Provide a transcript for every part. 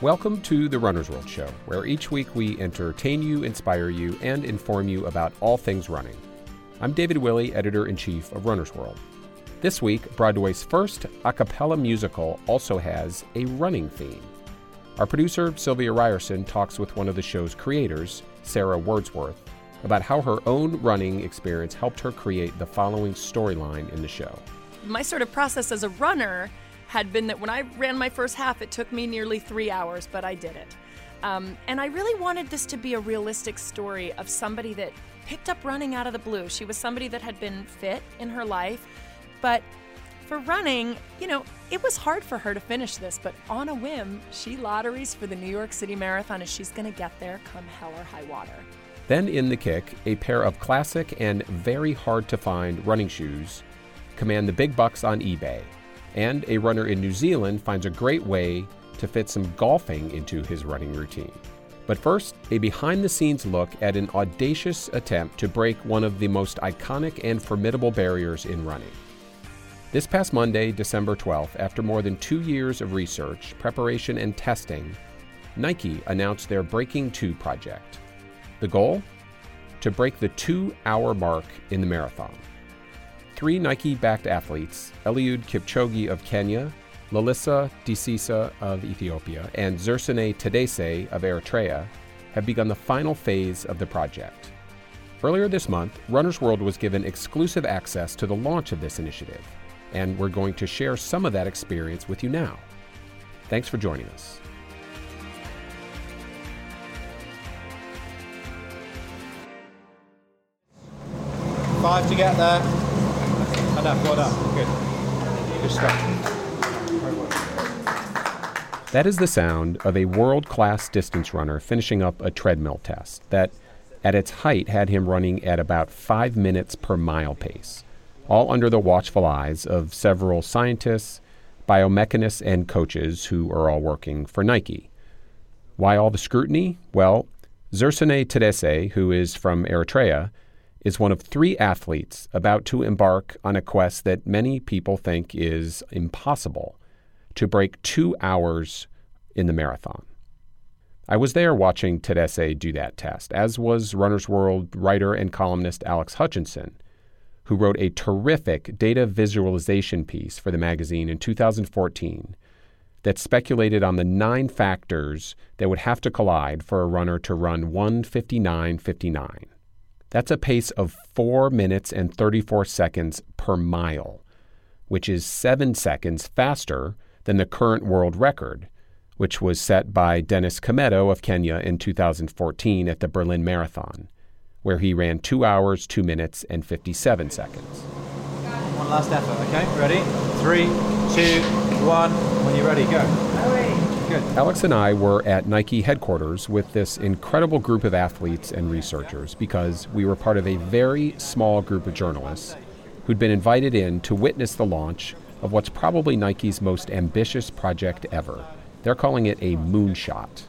Welcome to the Runner's World Show, where each week we entertain you, inspire you, and inform you about all things running. I'm David Willey, editor in chief of Runner's World. This week, Broadway's first a cappella musical also has a running theme. Our producer, Sylvia Ryerson, talks with one of the show's creators, Sara Wordsworth, about how her own running experience helped her create the following storyline in the show. My sort of process as a runner had been that when I ran my first half, it took me nearly three hours, but I did it. Um, and I really wanted this to be a realistic story of somebody that picked up running out of the blue. She was somebody that had been fit in her life, but for running, you know, it was hard for her to finish this, but on a whim, she lotteries for the New York City Marathon and she's going to get there come hell or high water. Then in the kick, a pair of classic and very hard to find running shoes command the big bucks on eBay. And a runner in New Zealand finds a great way to fit some golfing into his running routine. But first, a behind the scenes look at an audacious attempt to break one of the most iconic and formidable barriers in running. This past Monday, December 12th, after more than two years of research, preparation, and testing, Nike announced their Breaking 2 project. The goal? To break the two hour mark in the marathon. Three Nike backed athletes, Eliud Kipchoge of Kenya, Lelisa Desisa of Ethiopia, and Zersenay Tadese of Eritrea, have begun the final phase of the project. Earlier this month, Runner's World was given exclusive access to the launch of this initiative and we're going to share some of that experience with you now. Thanks for joining us. Five to get there. Good. Good stuff. That is the sound of a world class distance runner finishing up a treadmill test that, at its height, had him running at about five minutes per mile pace all under the watchful eyes of several scientists, biomechanists, and coaches who are all working for Nike. Why all the scrutiny? Well, Zersenay Tadese, who is from Eritrea, is one of three athletes about to embark on a quest that many people think is impossible to break two hours in the marathon. I was there watching Tadese do that test, as was Runner's World writer and columnist Alex Hutchinson who wrote a terrific data visualization piece for the magazine in 2014 that speculated on the nine factors that would have to collide for a runner to run 159.59. That's a pace of 4 minutes and 34 seconds per mile, which is 7 seconds faster than the current world record, which was set by Dennis Kimetto of Kenya in 2014 at the Berlin Marathon where he ran 2 hours, 2 minutes, and 57 seconds. One last effort, okay? Ready? Three, two, one. When you're ready, go. Good. Alex and I were at Nike headquarters with this incredible group of athletes and researchers because we were part of a very small group of journalists who'd been invited in to witness the launch of what's probably Nike's most ambitious project ever. They're calling it a moonshot.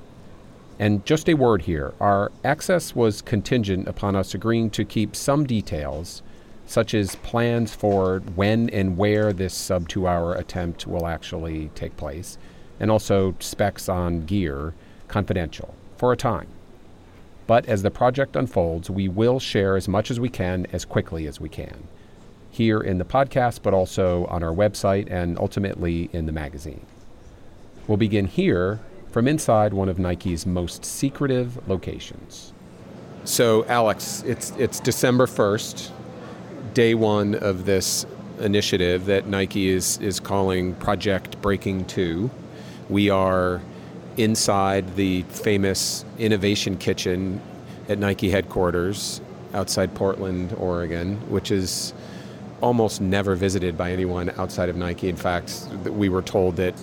And just a word here our access was contingent upon us agreeing to keep some details, such as plans for when and where this sub two hour attempt will actually take place, and also specs on gear, confidential for a time. But as the project unfolds, we will share as much as we can as quickly as we can here in the podcast, but also on our website and ultimately in the magazine. We'll begin here from inside one of Nike's most secretive locations. So, Alex, it's, it's December 1st, day one of this initiative that Nike is, is calling Project Breaking 2. We are inside the famous Innovation Kitchen at Nike headquarters outside Portland, Oregon, which is almost never visited by anyone outside of Nike. In fact, we were told that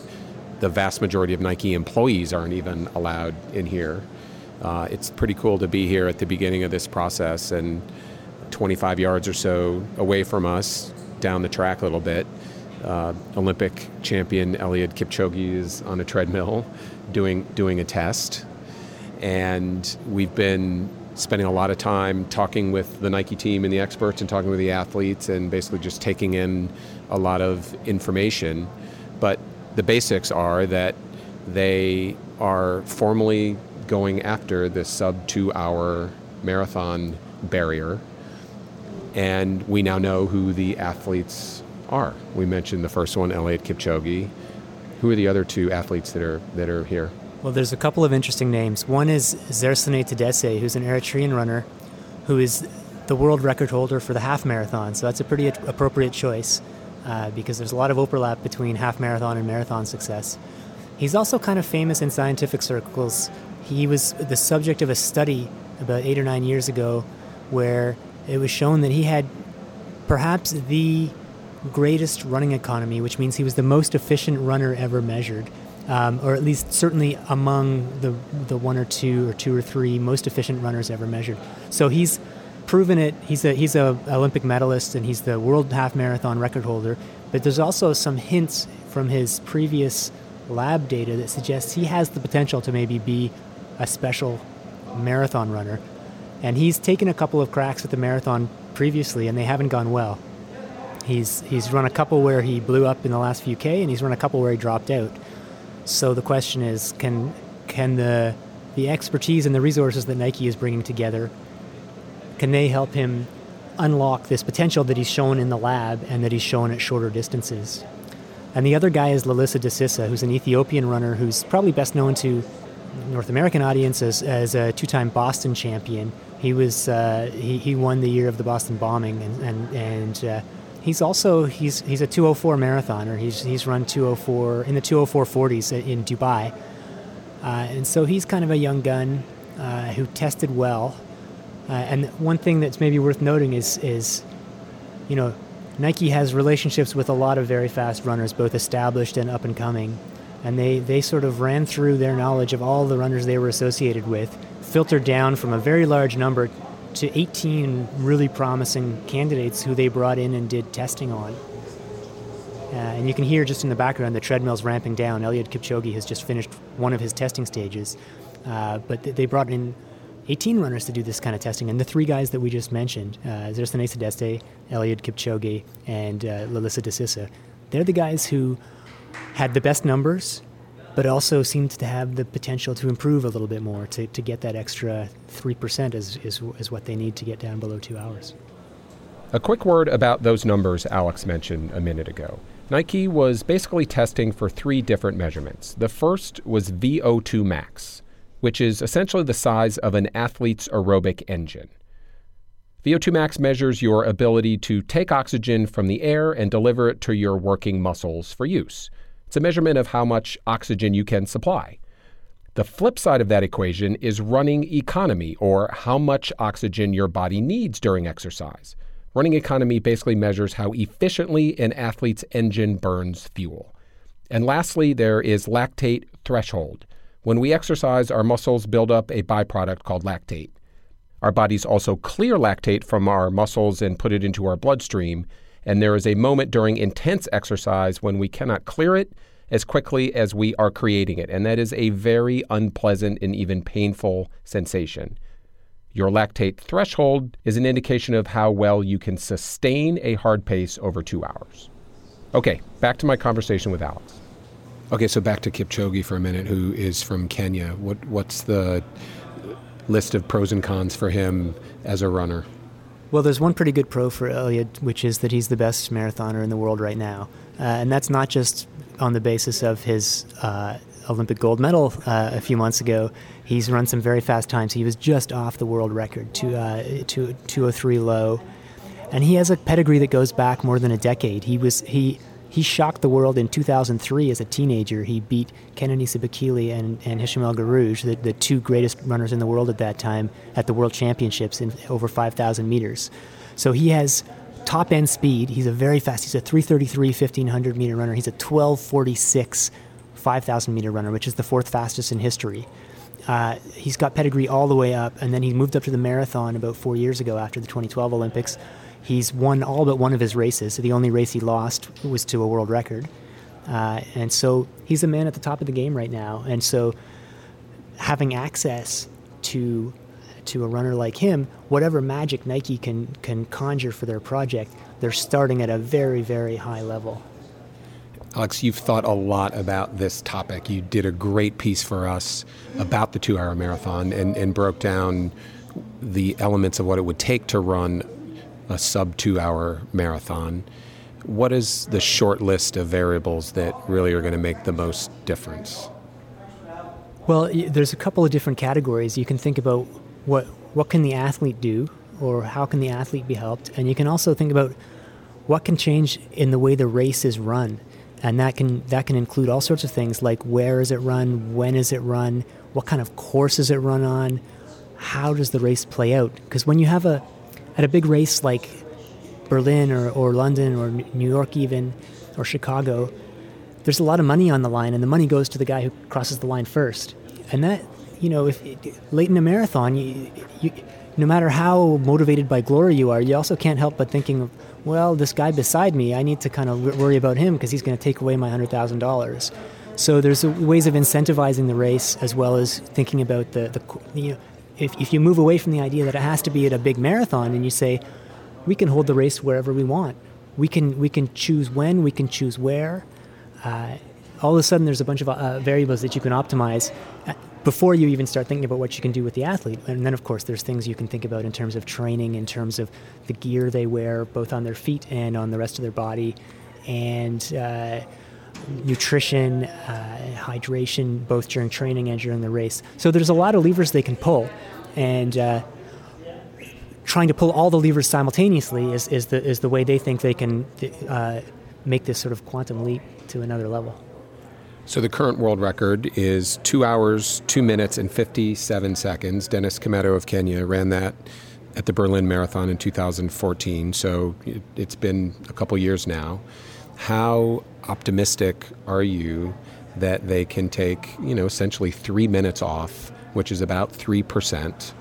the vast majority of Nike employees aren't even allowed in here. Uh, it's pretty cool to be here at the beginning of this process and 25 yards or so away from us, down the track a little bit. Uh, Olympic champion Eliud Kipchoge is on a treadmill doing doing a test, and we've been spending a lot of time talking with the Nike team and the experts, and talking with the athletes, and basically just taking in a lot of information. But the basics are that they are formally going after this sub two hour marathon barrier. And we now know who the athletes are. We mentioned the first one, Eliud Kipchoge. Who are the other two athletes that are that are here? Well, there's a couple of interesting names. One is Zersenay Tadese, who's an Eritrean runner, who is the world record holder for the half marathon. So that's a pretty appropriate choice uh, because there's a lot of overlap between half marathon and marathon success. He's also kind of famous in scientific circles. He was the subject of a study about eight or nine years ago where it was shown that he had perhaps the greatest running economy, which means he was the most efficient runner ever measured. Um, or at least certainly among the the one or two or two or three most efficient runners ever measured. So he's proven it. He's a he's a Olympic medalist and he's the world half marathon record holder. But there's also some hints from his previous lab data that suggests he has the potential to maybe be a special marathon runner. And he's taken a couple of cracks at the marathon previously, and they haven't gone well. He's he's run a couple where he blew up in the last few k, and he's run a couple where he dropped out. So the question is, can can the the expertise and the resources that Nike is bringing together can they help him unlock this potential that he's shown in the lab and that he's shown at shorter distances? And the other guy is Lelisa Desisa, who's an Ethiopian runner who's probably best known to North American audience as, as a two-time Boston champion. He was uh, he, he won the year of the Boston bombing, and and, and uh, he's also he's he's a 204 marathoner. He's he's run 204 in the 204 40s in Dubai, uh, and so he's kind of a young gun uh, who tested well. Uh, and one thing that's maybe worth noting is is you know Nike has relationships with a lot of very fast runners, both established and up and coming. And they, they sort of ran through their knowledge of all the runners they were associated with, filtered down from a very large number to 18 really promising candidates who they brought in and did testing on. Uh, and you can hear just in the background the treadmill's ramping down. Eliud Kipchoge has just finished one of his testing stages. Uh, but they brought in 18 runners to do this kind of testing. And the three guys that we just mentioned, uh, Zersenay Tadese, Eliud Kipchoge, and uh, Lelisa Desisa, they're the guys who had the best numbers, but also seemed to have the potential to improve a little bit more, to, to get that extra 3% is, is, is what they need to get down below two hours. A quick word about those numbers Alex mentioned a minute ago. Nike was basically testing for three different measurements. The first was VO2 max which is essentially the size of an athlete's aerobic engine. VO2 max measures your ability to take oxygen from the air and deliver it to your working muscles for use. It's a measurement of how much oxygen you can supply. The flip side of that equation is running economy, or how much oxygen your body needs during exercise. Running economy basically measures how efficiently an athlete's engine burns fuel. And lastly, there is lactate threshold. When we exercise, our muscles build up a byproduct called lactate. Our bodies also clear lactate from our muscles and put it into our bloodstream. And there is a moment during intense exercise when we cannot clear it as quickly as we are creating it. And that is a very unpleasant and even painful sensation. Your lactate threshold is an indication of how well you can sustain a hard pace over two hours. Okay, back to my conversation with Alex. Okay, so back to Kipchoge for a minute, who is from Kenya. What what's the list of pros and cons for him as a runner? Well, there's one pretty good pro for Eliud, which is that he's the best marathoner in the world right now, uh, and that's not just on the basis of his uh, Olympic gold medal uh, a few months ago. He's run some very fast times. He was just off the world record to uh, to 203 low, and he has a pedigree that goes back more than a decade. He was he he shocked the world in 2003 as a teenager. He beat Kenenisa Bekele and, and Hicham El Guerrouj, the, the two greatest runners in the world at that time, at the World Championships in over 5,000 meters. So he has top end speed. He's a very fast, he's a 333 1500 meter runner. He's a 1246 5,000 meter runner, which is the fourth fastest in history. Uh, he's got pedigree all the way up, and then he moved up to the marathon about four years ago after the 2012 Olympics He's won all but one of his races. The only race he lost was to a world record. Uh, and so he's a man at the top of the game right now. And so having access to to a runner like him, whatever magic Nike can can conjure for their project, they're starting at a very very high level. Alex, you've thought a lot about this topic. You did a great piece for us about the two hour marathon and, and broke down the elements of what it would take to run a sub two hour marathon. What is the short list of variables that really are going to make the most difference? Well, there's a couple of different categories. You can think about what what can the athlete do, or how can the athlete be helped, and you can also think about what can change in the way the race is run, and that can that can include all sorts of things like where is it run, when is it run, what kind of course is it run on, how does the race play out? Because when you have a at a big race like Berlin or, or London or New York even or Chicago, there's a lot of money on the line, and the money goes to the guy who crosses the line first. And that, you know, if late in a marathon, you, you, no matter how motivated by glory you are, you also can't help but thinking well, this guy beside me, I need to kind of worry about him because he's going to take away my hundred thousand dollars. So there's ways of incentivizing the race as well as thinking about the, the you know, if, if you move away from the idea that it has to be at a big marathon and you say, we can hold the race wherever we want. We can, we can choose when, we can choose where. Uh, all of a sudden, there's a bunch of uh, variables that you can optimize uh, before you even start thinking about what you can do with the athlete. And then, of course, there's things you can think about in terms of training, in terms of the gear they wear, both on their feet and on the rest of their body, and uh, nutrition, uh, hydration, both during training and during the race. So there's a lot of levers they can pull, and uh, trying to pull all the levers simultaneously is, is the is the way they think they can uh, make this sort of quantum leap to another level. So the current world record is two hours, two minutes, and 57 seconds. Dennis Kimetto of Kenya ran that at the Berlin Marathon in 2014. So it, has been a couple years now. How optimistic are you that they can take, you know, essentially three minutes off, which is about 3%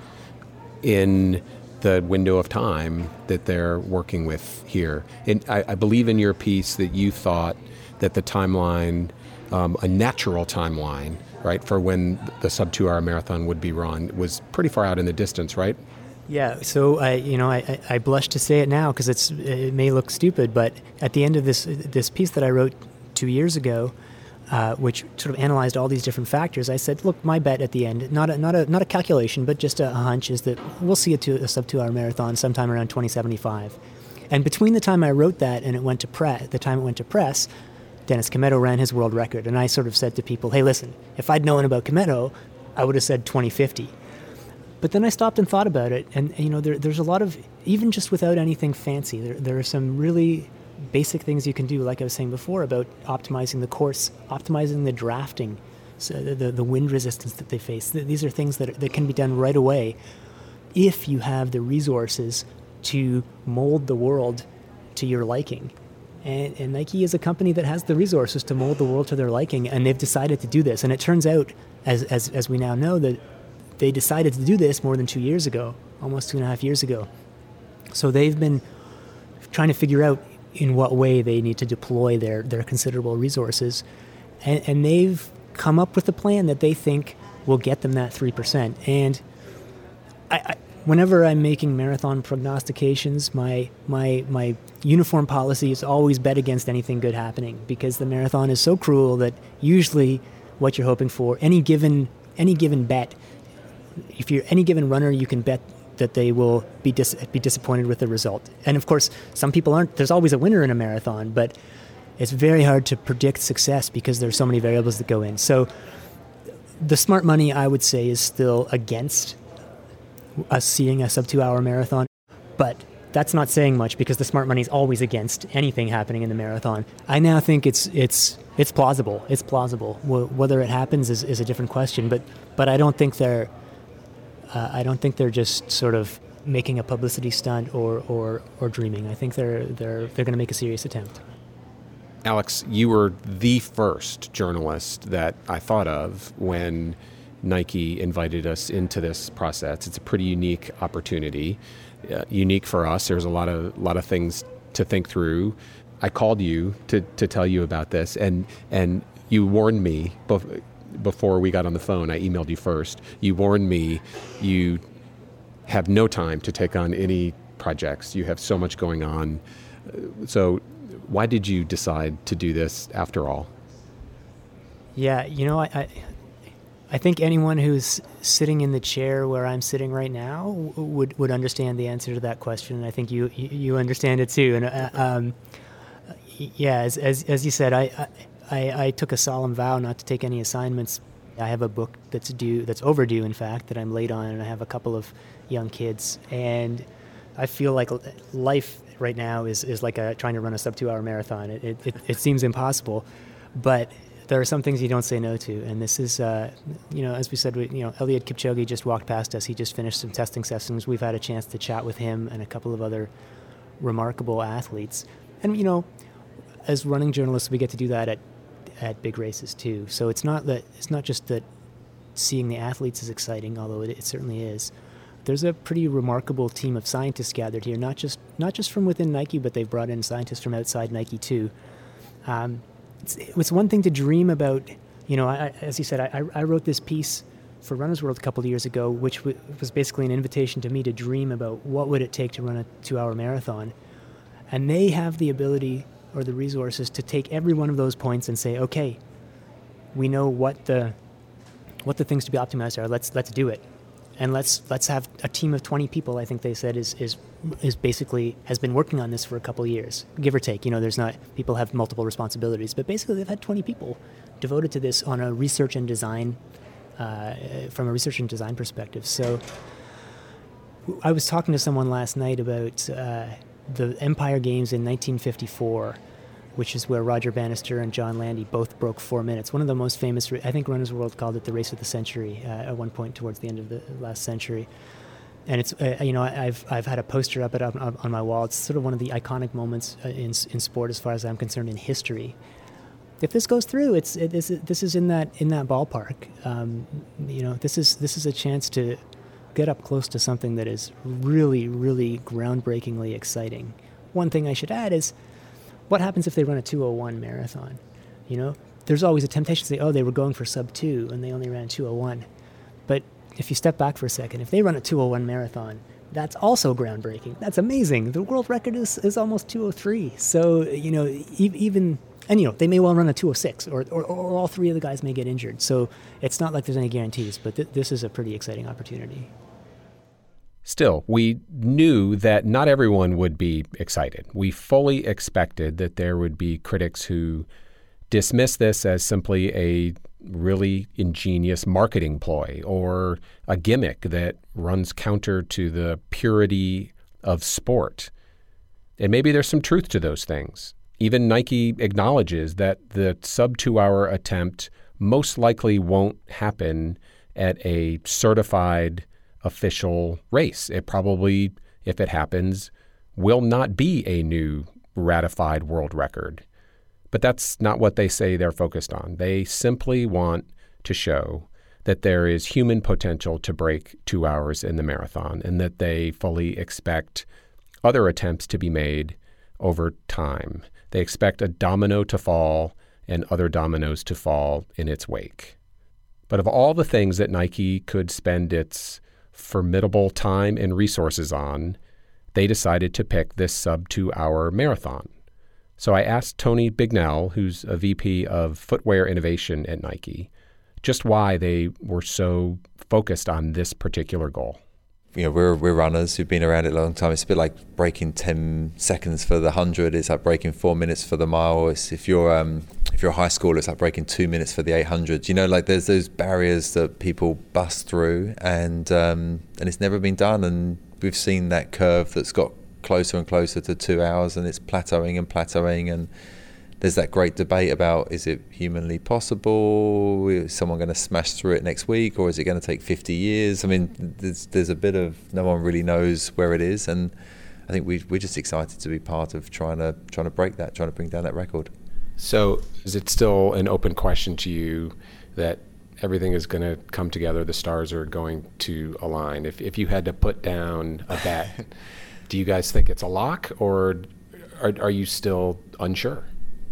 in the window of time that they're working with here? And I, I believe in your piece that you thought that the timeline, um, a natural timeline, right, for when the sub two hour marathon would be run was pretty far out in the distance, right? Yeah, so I, you know, I, I blush to say it now because it's it may look stupid, but at the end of this this piece that I wrote two years ago, uh, which sort of analyzed all these different factors, I said, look, my bet at the end, not a, not a not a calculation, but just a, hunch, is that we'll see a, two, a sub two hour marathon sometime around 2075. And between the time I wrote that and it went to press, the time it went to press, Dennis Kimetto ran his world record, and I sort of said to people, hey, listen, if I'd known about Kimetto, I would have said 2050 but then I stopped and thought about it, and you know, there, there's a lot of even just without anything fancy, there, there are some really basic things you can do, like I was saying before, about optimizing the course, optimizing the drafting, so the, the wind resistance that they face. These are things that, that can be done right away if you have the resources to mold the world to your liking. And, and, Nike is a company that has the resources to mold the world to their liking, and they've decided to do this. And it turns out, as, as, as we now know, that they decided to do this more than two years ago, almost two and a half years ago. So they've been trying to figure out in what way they need to deploy their, their considerable resources. And, and they've come up with a plan that they think will get them that 3%. And I, I, whenever I'm making marathon prognostications, my, my, my uniform policy is always bet against anything good happening because the marathon is so cruel that usually what you're hoping for, any given, any given bet if you're any given runner, you can bet that they will be dis- be disappointed with the result. And of course, some people aren't. There's always a winner in a marathon, but it's very hard to predict success because there's so many variables that go in. So the smart money, I would say, is still against us seeing a sub two hour marathon, but that's not saying much because the smart money is always against anything happening in the marathon. I now think it's it's it's plausible. It's plausible. Whether it happens is, is a different question, but but I don't think they're uh, I don't think they're just sort of making a publicity stunt or, or, or dreaming. I think they're, they're, they're going to make a serious attempt. Alex, you were the first journalist that I thought of when Nike invited us into this process. It's a pretty unique opportunity, uh, unique for us. There's a lot of lot of things to think through. I called you to, to tell you about this, and and you warned me before we got on the phone, I emailed you first. You warned me you have no time to take on any projects. You have so much going on. So, Why did you decide to do this after all? Yeah, you know, I, I, I think anyone who's sitting in the chair where I'm sitting right now would would understand the answer to that question. And I think you you understand it too. And uh, um, yeah, as, as as you said, I, I I took a solemn vow not to take any assignments. I have a book that's due, that's overdue, in fact, that I'm late on, and I have a couple of young kids, and I feel like life right now is, is like a, trying to run a sub two hour marathon. It, it, it, seems impossible, but there are some things you don't say no to, and this is, uh, you know, as we said, we, you know, Eliud Kipchoge just walked past us. He just finished some testing sessions. We've had a chance to chat with him and a couple of other remarkable athletes, and you know, as running journalists, we get to do that at at big races too. So it's not that it's not just that seeing the athletes is exciting, although it, it certainly is. There's a pretty remarkable team of scientists gathered here, not just not just from within Nike, but they've brought in scientists from outside Nike too. Um, it's, it's one thing to dream about. You know, I, as you said, I, I wrote this piece for Runners World a couple of years ago, which w- was basically an invitation to me to dream about what would it take to run a two-hour marathon, and they have the ability or the resources to take every one of those points and say, okay, we know what the what the things to be optimized are. Let's let's do it, and let's let's have a team of 20 people. I think they said is is is basically has been working on this for a couple years, give or take. You know, there's not people have multiple responsibilities, but basically they've had 20 people devoted to this on a research and design uh, from a research and design perspective. So. I was talking to someone last night about uh, the Empire Games in 1954, which is where Roger Bannister and John Landy both broke four minutes. One of the most famous, I think Runners World called it the race of the century uh, at one point towards the end of the last century. And it's, uh, you know, I've, I've had a poster up it on, on my wall. It's sort of one of the iconic moments uh, in, in sport, as far as I'm concerned, in history. If this goes through, it's it is, this is in that in that ballpark. Um, you know, this is this is a chance to get up close to something that is really, really groundbreakingly exciting. One thing I should add is what happens if they run a 201 marathon? You know, there's always a temptation to say, oh, they were going for sub 2 and they only ran 201. But if you step back for a second, if they run a 201 marathon, that's also groundbreaking. That's amazing. The world record is, is almost 203. So, you know, e- even, and you know, they may well run a 206 or, or, or, all three of the guys may get injured. So it's not like there's any guarantees, but th- this is a pretty exciting opportunity. Still, we knew that not everyone would be excited. We fully expected that there would be critics who dismiss this as simply a really ingenious marketing ploy or a gimmick that runs counter to the purity of sport. And maybe there's some truth to those things. Even Nike acknowledges that the sub two hour attempt most likely won't happen at a certified official race. It probably, if it happens, will not be a new ratified world record. But that's not what they say they're focused on. They simply want to show that there is human potential to break two hours in the marathon and that they fully expect other attempts to be made over time. They expect a domino to fall and other dominoes to fall in its wake. But of all the things that Nike could spend its formidable time and resources on, they decided to pick this sub two hour marathon. So I asked Tony Bignell, who's a VP of footwear innovation at Nike, just why they were so focused on this particular goal you know we're we're runners who've been around it a long time. It's a bit like breaking ten seconds for the hundred. It's like breaking four minutes for the mile. It's, if you're um, if you're a high schooler, it's like breaking two minutes for the eight hundred. You know, like there's those barriers that people bust through, and um, and it's never been done. And we've seen that curve that's got closer and closer to two hours, and it's plateauing and plateauing and there's that great debate about is it humanly possible? Is someone going to smash through it next week, or is it going to take 50 years? I mean, there's there's a bit of no one really knows where it is, and I think we we're just excited to be part of trying to trying to break that, trying to bring down that record. So, is it still an open question to you that everything is going to come together? The stars are going to align. If if you had to put down a bet, do you guys think it's a lock, or are, are you still unsure?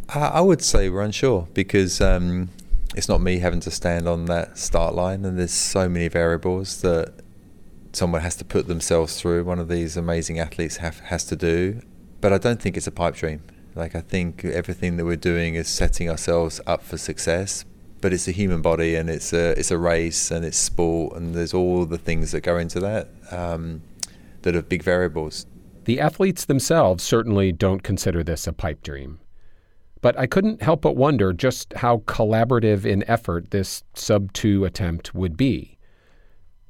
I would say we're unsure because um, it's not me having to stand on that start line, and there's so many variables that someone has to put themselves through. One of these amazing athletes have, has to do, but I don't think it's a pipe dream. Like I think everything that we're doing is setting ourselves up for success. But it's a human body, and it's a it's a race, and it's sport, and there's all the things that go into that um, that are big variables. The athletes themselves certainly don't consider this a pipe dream. But I couldn't help but wonder just how collaborative in effort this sub 2 attempt would be.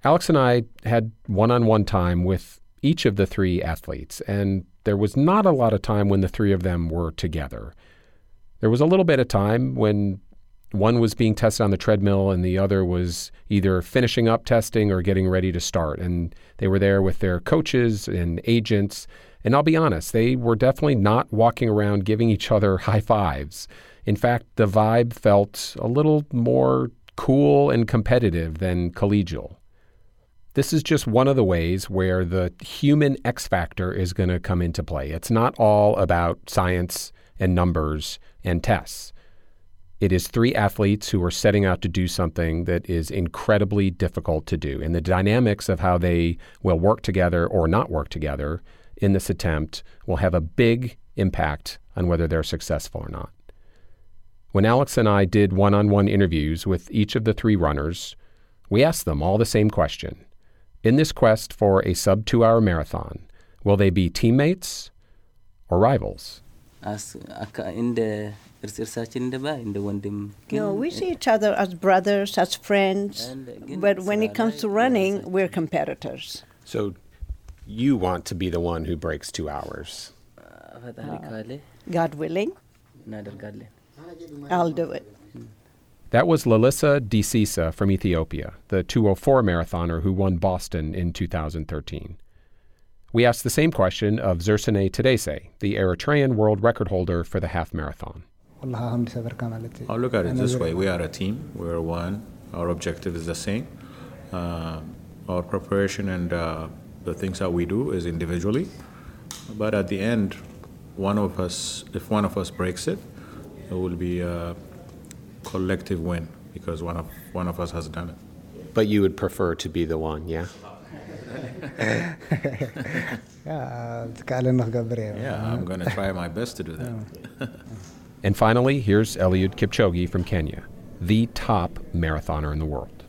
Alex and I had one on one time with each of the three athletes, and there was not a lot of time when the three of them were together. There was a little bit of time when one was being tested on the treadmill and the other was either finishing up testing or getting ready to start. And they were there with their coaches and agents. And I'll be honest, they were definitely not walking around giving each other high fives. In fact, the vibe felt a little more cool and competitive than collegial. This is just one of the ways where the human X factor is going to come into play. It's not all about science and numbers and tests. It is three athletes who are setting out to do something that is incredibly difficult to do. And the dynamics of how they will work together or not work together in this attempt will have a big impact on whether they're successful or not. When Alex and I did one on one interviews with each of the three runners, we asked them all the same question in this quest for a sub two hour marathon, will they be teammates or rivals? As in the you know, we see each other as brothers, as friends, but when it comes to running, we're competitors. So you want to be the one who breaks two hours? Uh, God willing. I'll do it. That was Lelisa Desisa from Ethiopia, the 204 marathoner who won Boston in 2013. We asked the same question of Zersenay Tadese, the Eritrean world record holder for the half marathon. I'll look at it this way we are a team, we're one, our objective is the same. Uh, our preparation and uh, the things that we do is individually, but at the end, one of us, if one of us breaks it, it will be a collective win because one of one of us has done it. But you would prefer to be the one, yeah? yeah, I'm going to try my best to do that. and finally, here's Eliud Kipchoge from Kenya, the top marathoner in the world.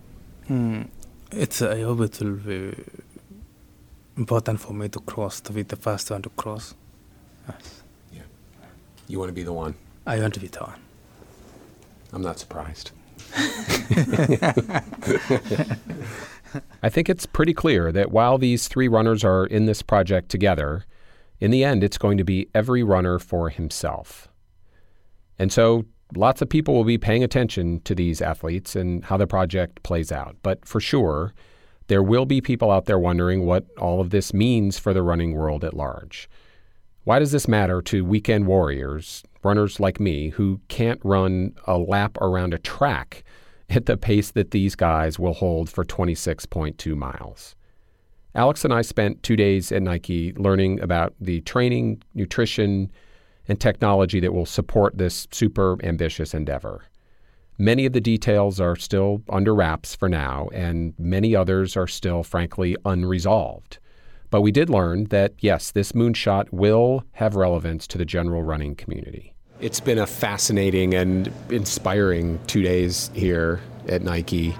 Mm, it's I hope it will be important for me to cross, to be the first one to cross. Yes. Yeah. You want to be the one? I want to be the one. I'm not surprised. I think it's pretty clear that while these three runners are in this project together, in the end, it's going to be every runner for himself. And so lots of people will be paying attention to these athletes and how the project plays out. But for sure, there will be people out there wondering what all of this means for the running world at large. Why does this matter to weekend warriors, runners like me, who can't run a lap around a track at the pace that these guys will hold for 26.2 miles? Alex and I spent two days at Nike learning about the training, nutrition, and technology that will support this super ambitious endeavor. Many of the details are still under wraps for now, and many others are still, frankly, unresolved. But we did learn that, yes, this moonshot will have relevance to the general running community. It's been a fascinating and inspiring two days here at Nike.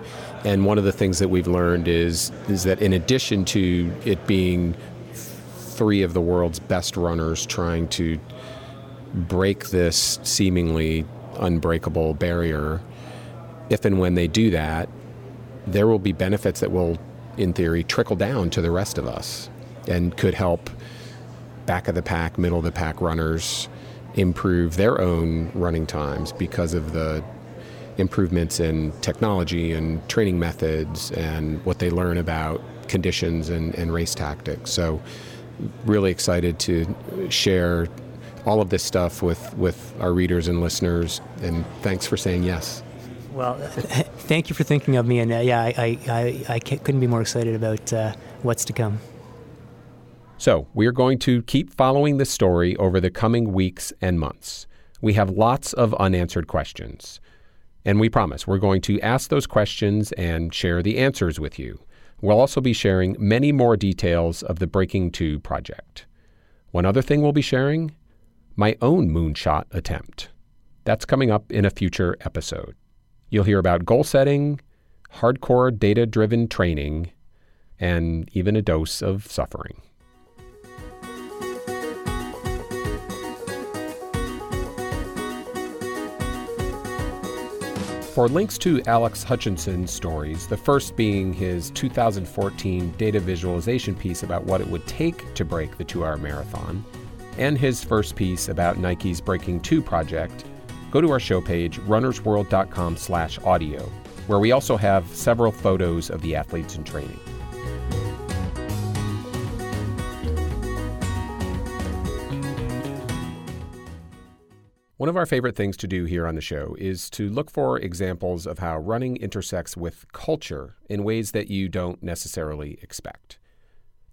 And one of the things that we've learned is, is that in addition to it being three of the world's best runners trying to break this seemingly unbreakable barrier, if and when they do that, there will be benefits that will, in theory, trickle down to the rest of us and could help back of the pack, middle of the pack runners improve their own running times because of the improvements in technology and training methods and what they learn about conditions and, and race tactics. So, really excited to share all of this stuff with, with our readers and listeners. And thanks for saying yes. Well, thank you for thinking of me. And uh, yeah, I, I, I, couldn't be more excited about uh, what's to come. So, we are going to keep following this story over the coming weeks and months. We have lots of unanswered questions. And we promise we're going to ask those questions and share the answers with you. We'll also be sharing many more details of the Breaking 2 project. One other thing we'll be sharing my own moonshot attempt. That's coming up in a future episode. You'll hear about goal setting, hardcore data driven training, and even a dose of suffering. For links to Alex Hutchinson's stories, the first being his 2014 data visualization piece about what it would take to break the two hour marathon, and his first piece about Nike's Breaking 2 project, go to our show page, runnersworld.com slash audio, where we also have several photos of the athletes in training. One of our favorite things to do here on the show is to look for examples of how running intersects with culture in ways that you don't necessarily expect.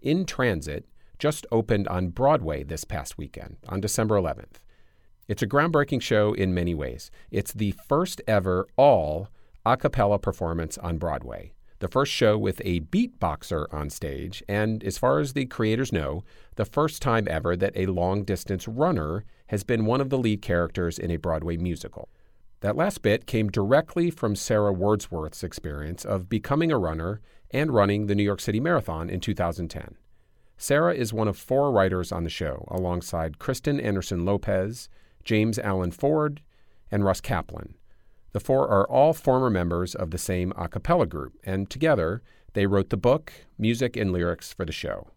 In Transit just opened on Broadway this past weekend, on December 11th. It's a groundbreaking show in many ways. It's the first ever all a cappella performance on Broadway the first show with a beatboxer on stage, and as far as the creators know, the first time ever that a long distance runner has been one of the lead characters in a Broadway musical. That last bit came directly from Sara Wordsworth's experience of becoming a runner and running the New York City Marathon in 2010. Sara is one of four writers on the show, alongside Kristen Anderson Lopez, James Allen Ford, and Russ Kaplan. The four are all former members of the same a cappella group, and together they wrote the book, music, and lyrics for the show.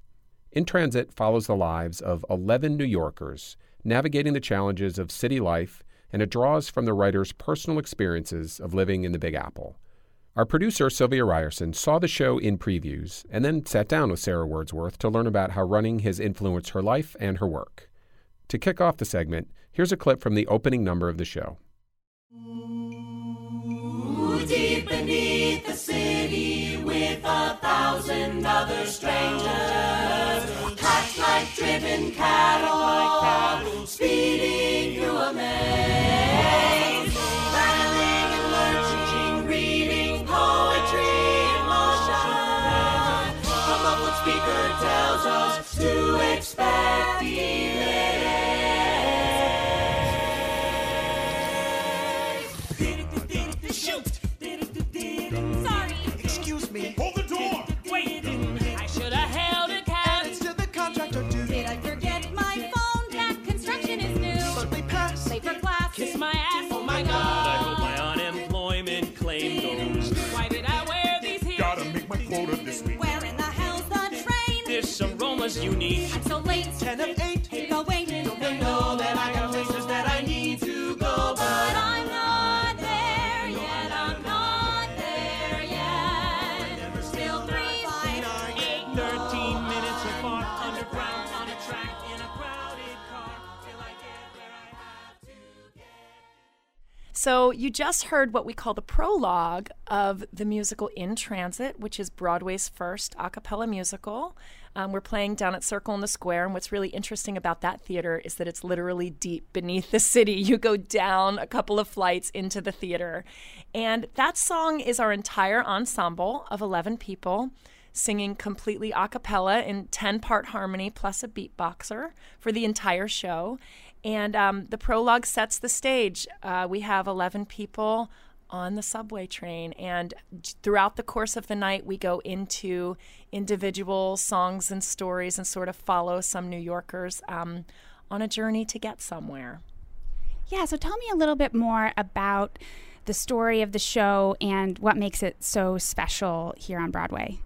In Transit follows the lives of 11 New Yorkers navigating the challenges of city life, and it draws from the writer's personal experiences of living in the Big Apple. Our producer, Sylvia Ryerson, saw the show in previews and then sat down with Sara Wordsworth to learn about how running has influenced her life and her work. To kick off the segment, here's a clip from the opening number of the show deep beneath the city with a thousand other strangers. Packed like driven cattle, speeding to was unique. I'm so late. Ten of eight. Hate go wait. Don't they know that I got places that I need to go? But I'm not there yet. I'm not there yet. Still three, five, eight, thirteen minutes apart, underground on a track in a crowded car till I get where I have to get. So, you just heard what we call the prologue of the musical In Transit, which is Broadway's first a cappella musical. Um, we're playing down at Circle in the Square, and what's really interesting about that theater is that it's literally deep beneath the city. You go down a couple of flights into the theater. And that song is our entire ensemble of 11 people singing completely a cappella in 10 part harmony plus a beatboxer for the entire show. And um, the prologue sets the stage. Uh, we have 11 people on the subway train. And throughout the course of the night, we go into individual songs and stories and sort of follow some New Yorkers um, on a journey to get somewhere. Yeah, so tell me a little bit more about the story of the show and what makes it so special here on Broadway.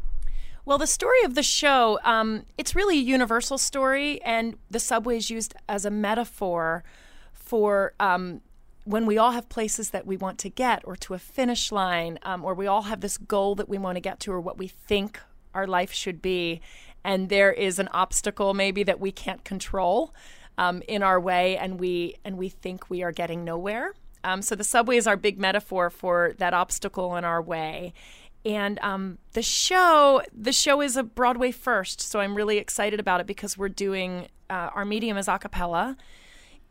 Well, the story of the show, um, it's really a universal story, and the subway is used as a metaphor for um, when we all have places that we want to get or to a finish line um, or we all have this goal that we want to get to or what we think our life should be and there is an obstacle maybe that we can't control um, in our way and we and we think we are getting nowhere. Um, so the subway is our big metaphor for that obstacle in our way. And um, the show the show is a broadway first so i'm really excited about it because we're doing uh, our medium is a cappella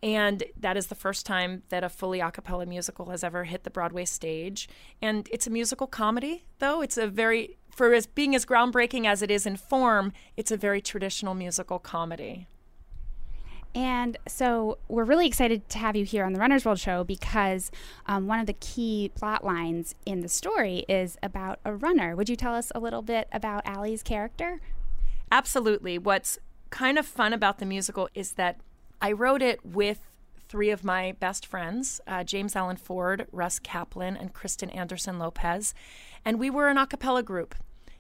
and that is the first time that a fully a cappella musical has ever hit the Broadway stage. And it's a musical comedy, though. It's a very, for as being as groundbreaking as it is in form, it's a very traditional musical comedy. And so we're really excited to have you here on the Runner's World show because um, one of the key plot lines in the story is about a runner. Would you tell us a little bit about Allie's character? Absolutely. What's kind of fun about the musical is that I wrote it with three of my best friends uh, James Allen Ford, Russ Kaplan, and Kristen Anderson Lopez. And we were an a cappella group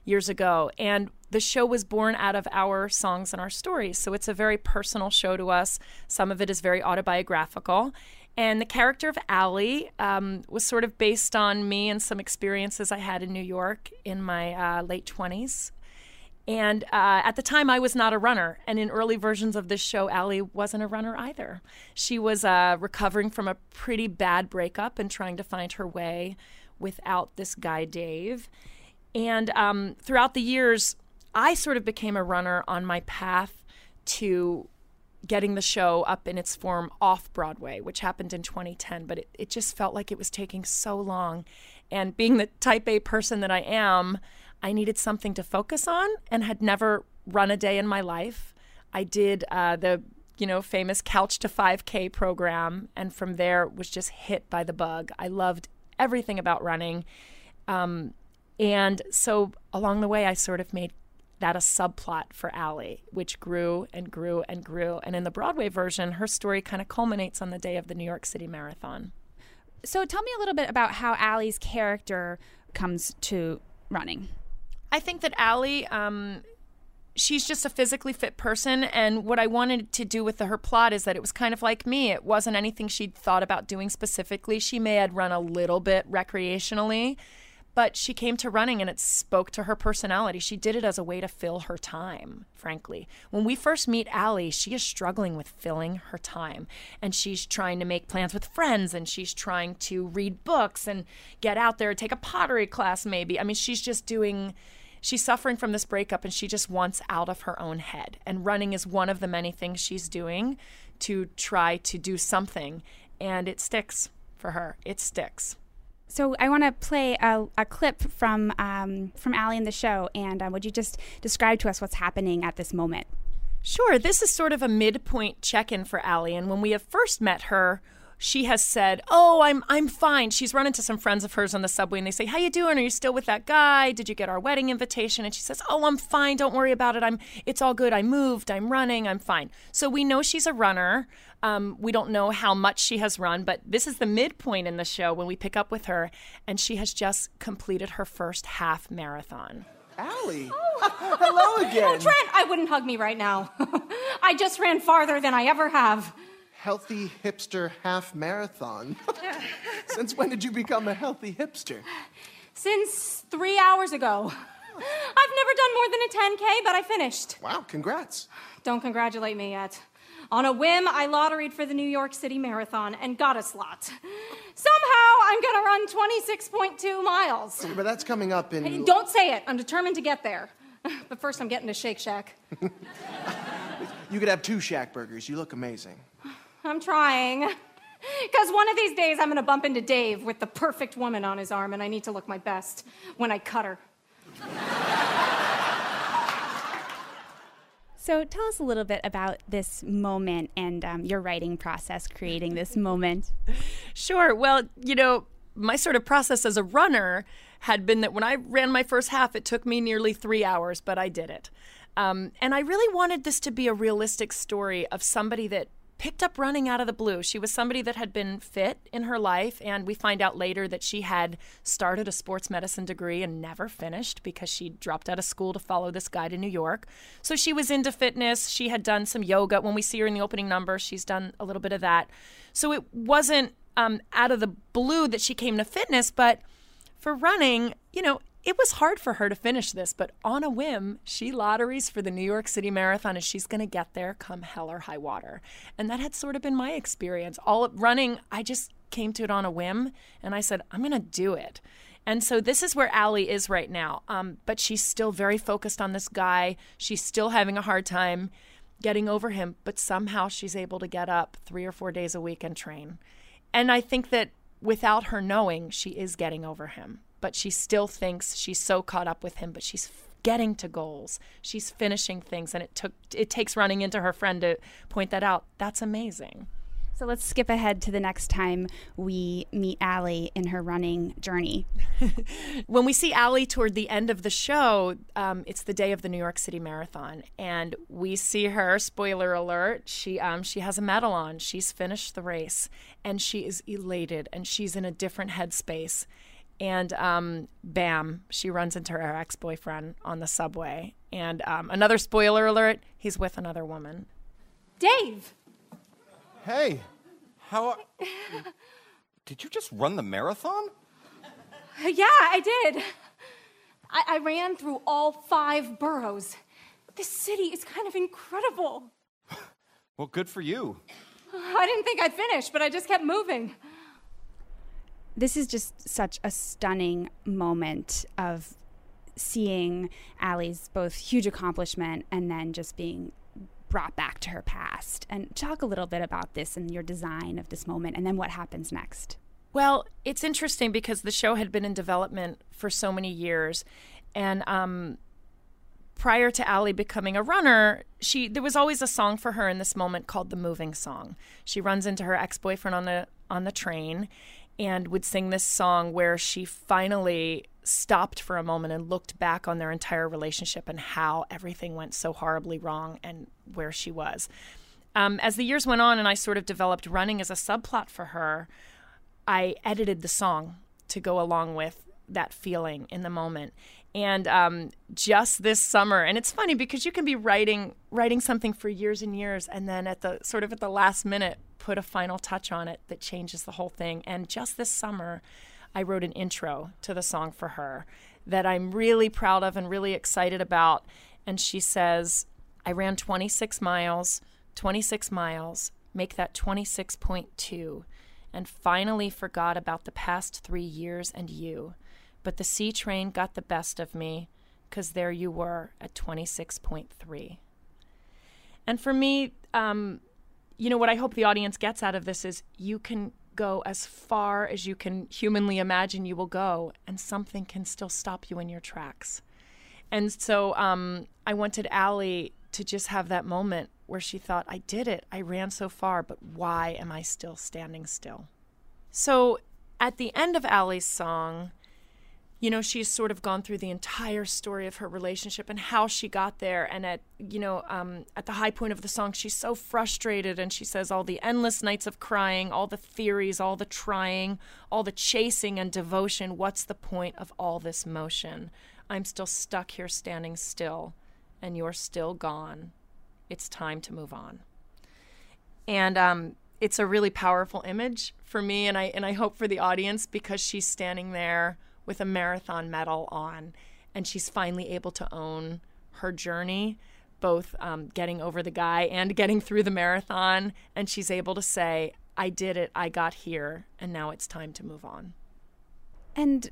years ago. And the show was born out of our songs and our stories. So it's a very personal show to us. Some of it is very autobiographical. And the character of Allie um, was sort of based on me and some experiences I had in New York in my uh, late 20s. And uh, at the time, I was not a runner. And in early versions of this show, Allie wasn't a runner either. She was uh, recovering from a pretty bad breakup and trying to find her way without this guy, Dave. And um, throughout the years, I sort of became a runner on my path to getting the show up in its form off Broadway, which happened in 2010. But it, it just felt like it was taking so long. And being the type A person that I am, I needed something to focus on and had never run a day in my life. I did uh, the you know famous Couch to 5K program, and from there was just hit by the bug. I loved everything about running, um, and so along the way, I sort of made that a subplot for Allie, which grew and grew and grew. And in the Broadway version, her story kind of culminates on the day of the New York City Marathon. So tell me a little bit about how Allie's character comes to running. I think that Allie, um, she's just a physically fit person. And what I wanted to do with the, her plot is that it was kind of like me. It wasn't anything she'd thought about doing specifically. She may have run a little bit recreationally, but she came to running and it spoke to her personality. She did it as a way to fill her time, frankly. When we first meet Allie, she is struggling with filling her time. And she's trying to make plans with friends and she's trying to read books and get out there, take a pottery class, maybe. I mean, she's just doing she's suffering from this breakup and she just wants out of her own head. And running is one of the many things she's doing to try to do something. And it sticks for her. It sticks. So I want to play a, a clip from um, from Allie in the show, and uh, would you just describe to us what's happening at this moment? Sure. This is sort of a midpoint check-in for Allie, and when we have first met her, she has said, "Oh, I'm I'm fine." She's run into some friends of hers on the subway, and they say, "How you doing? Are you still with that guy? Did you get our wedding invitation?" And she says, "Oh, I'm fine. Don't worry about it. I'm. It's all good. I moved. I'm running. I'm fine." So we know she's a runner. Um, we don't know how much she has run, but this is the midpoint in the show when we pick up with her, and she has just completed her first half marathon. Allie. Hello again. Oh, Trent, I wouldn't hug me right now. I just ran farther than I ever have. Healthy hipster half marathon. Since when did you become a healthy hipster? Since three hours ago. I've never done more than a 10K, but I finished. Wow, congrats. Don't congratulate me yet. On a whim, I lotteried for the New York City Marathon and got a slot. Somehow, I'm gonna run 26.2 miles. But that's coming up in. Hey, Don't say it. I'm determined to get there. But first, I'm getting to Shake Shack. You could have two Shack burgers. You look amazing. I'm trying. Because one of these days, I'm gonna bump into Dave with the perfect woman on his arm, and I need to look my best when I cut her. So tell us a little bit about this moment and um, your writing process, creating this moment. Sure. Well, you know, my sort of process as a runner had been that when I ran my first half, it took me nearly three hours, but I did it. Um, and I really wanted this to be a realistic story of somebody that picked up running out of the blue. She was somebody that had been fit in her life, and we find out later that she had started a sports medicine degree and never finished because she dropped out of school to follow this guy to New York. So she was into fitness. She had done some yoga. When we see her in the opening number, she's done a little bit of that. So it wasn't um, out of the blue that she came to fitness, but for running, you know, it was hard for her to finish this, but on a whim, she lotteries for the New York City Marathon and she's going to get there come hell or high water. And that had sort of been my experience. All running, I just came to it on a whim and I said, I'm going to do it. And so this is where Allie is right now. Um, but she's still very focused on this guy. She's still having a hard time getting over him, but somehow she's able to get up three or four days a week and train. And I think that without her knowing, she is getting over him but she still thinks she's so caught up with him, but she's getting to goals. She's finishing things, and it took it takes running into her friend to point that out. That's amazing. So let's skip ahead to the next time we meet Allie in her running journey. when we see Allie toward the end of the show, um, it's the day of the New York City Marathon, and we see her. Spoiler alert: she um, she has a medal on. She's finished the race, and she is elated, and she's in a different headspace. And um, bam, she runs into her ex-boyfriend on the subway. And um, another spoiler alert: he's with another woman. Dave! Hey, how. Are... Did you just run the marathon? Yeah, I did. I, I ran through all five boroughs. This city is kind of incredible. Well, good for you. I didn't think I'd finish, but I just kept moving. This is just such a stunning moment of seeing Allie's both huge accomplishment and then just being brought back to her past. And talk a little bit about this and your design of this moment and then what happens next. Well, it's interesting because the show had been in development for so many years, and um, prior to Allie becoming a runner, she there was always a song for her in this moment called the "Moving Song." She runs into her ex-boyfriend on the on the train, and would sing this song where she finally stopped for a moment and looked back on their entire relationship and how everything went so horribly wrong and where she was. Um, as the years went on, and I sort of developed running as a subplot for her. I edited the song to go along with that feeling in the moment. And um, just this summer, and it's funny because you can be writing writing something for years and years, and then at the sort of at the last minute, put a final touch on it that changes the whole thing. And just this summer, I wrote an intro to the song for her that I'm really proud of and really excited about. And she says, "I ran 26 miles, 26 miles, make that 26.2." and finally forgot about the past three years and you. But the C train got the best of me, 'cause there you were at 26.3. And for me, um, you know, what I hope the audience gets out of this is you can go as far as you can humanly imagine you will go, and something can still stop you in your tracks. And so um, I wanted Allie to just have that moment where she thought, I did it. I ran so far, but why am I still standing still? So at the end of Allie's song, you know, she's sort of gone through the entire story of her relationship and how she got there. And at, you know, um, at the high point of the song, she's so frustrated. And she says, all the endless nights of crying, all the theories, all the trying, all the chasing and devotion. What's the point of all this motion? I'm still stuck here standing still, and you're still gone. It's time to move on. And um, it's a really powerful image for me, and I and I hope for the audience because she's standing there with a marathon medal on, and she's finally able to own her journey, both um, getting over the guy and getting through the marathon, and she's able to say, "I did it. I got here, and now it's time to move on." And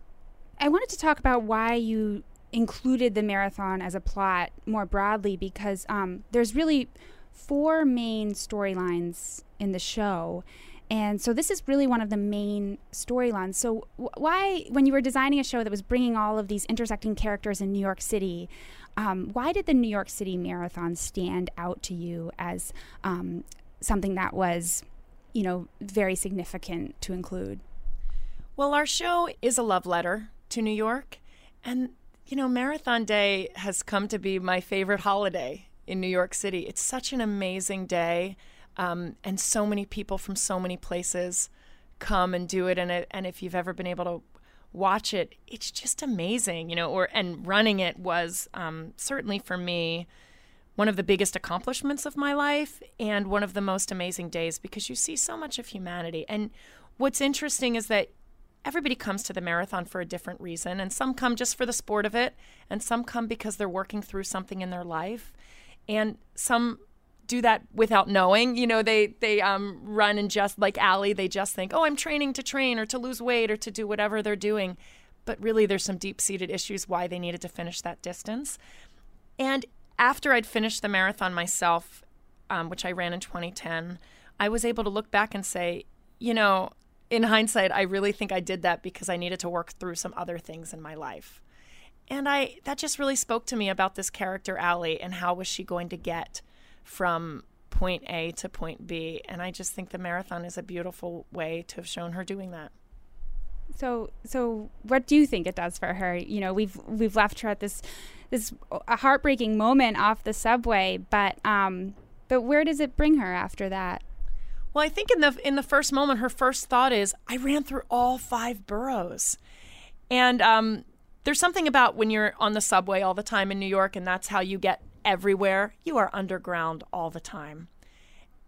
I wanted to talk about why you included the marathon as a plot more broadly because um, there's really four main storylines in the show. And so this is really one of the main storylines. So w- why, when you were designing a show that was bringing all of these intersecting characters in New York City, um, why did the New York City Marathon stand out to you as um, something that was, you know, very significant to include? Well, our show is a love letter to New York. And, you know, Marathon Day has come to be my favorite holiday in New York City. It's such an amazing day. Um, and so many people from so many places come and do it. And, it, and if you've ever been able to watch it, it's just amazing, you know, or, and running it was um, certainly for me one of the biggest accomplishments of my life and one of the most amazing days because you see so much of humanity. And what's interesting is that everybody comes to the marathon for a different reason and some come just for the sport of it and some come because they're working through something in their life and some do that without knowing. You know they they um, run and just like Allie they just think oh I'm training to train or to lose weight or to do whatever they're doing. But really there's some deep-seated issues why they needed to finish that distance. And after I'd finished the marathon myself um, which I ran in 2010 I was able to look back and say you know in hindsight, I really think I did that because I needed to work through some other things in my life. and I that just really spoke to me about this character Allie and how was she going to get from point A to point B. And I just think the marathon is a beautiful way to have shown her doing that. So, so what do you think it does for her? You know, we've we've left her at this this a heartbreaking moment off the subway, but um, but where does it bring her after that? Well, I think in the in the first moment, her first thought is, "I ran through all five boroughs," and um, there's something about when you're on the subway all the time in New York, and that's how you get everywhere. You are underground all the time,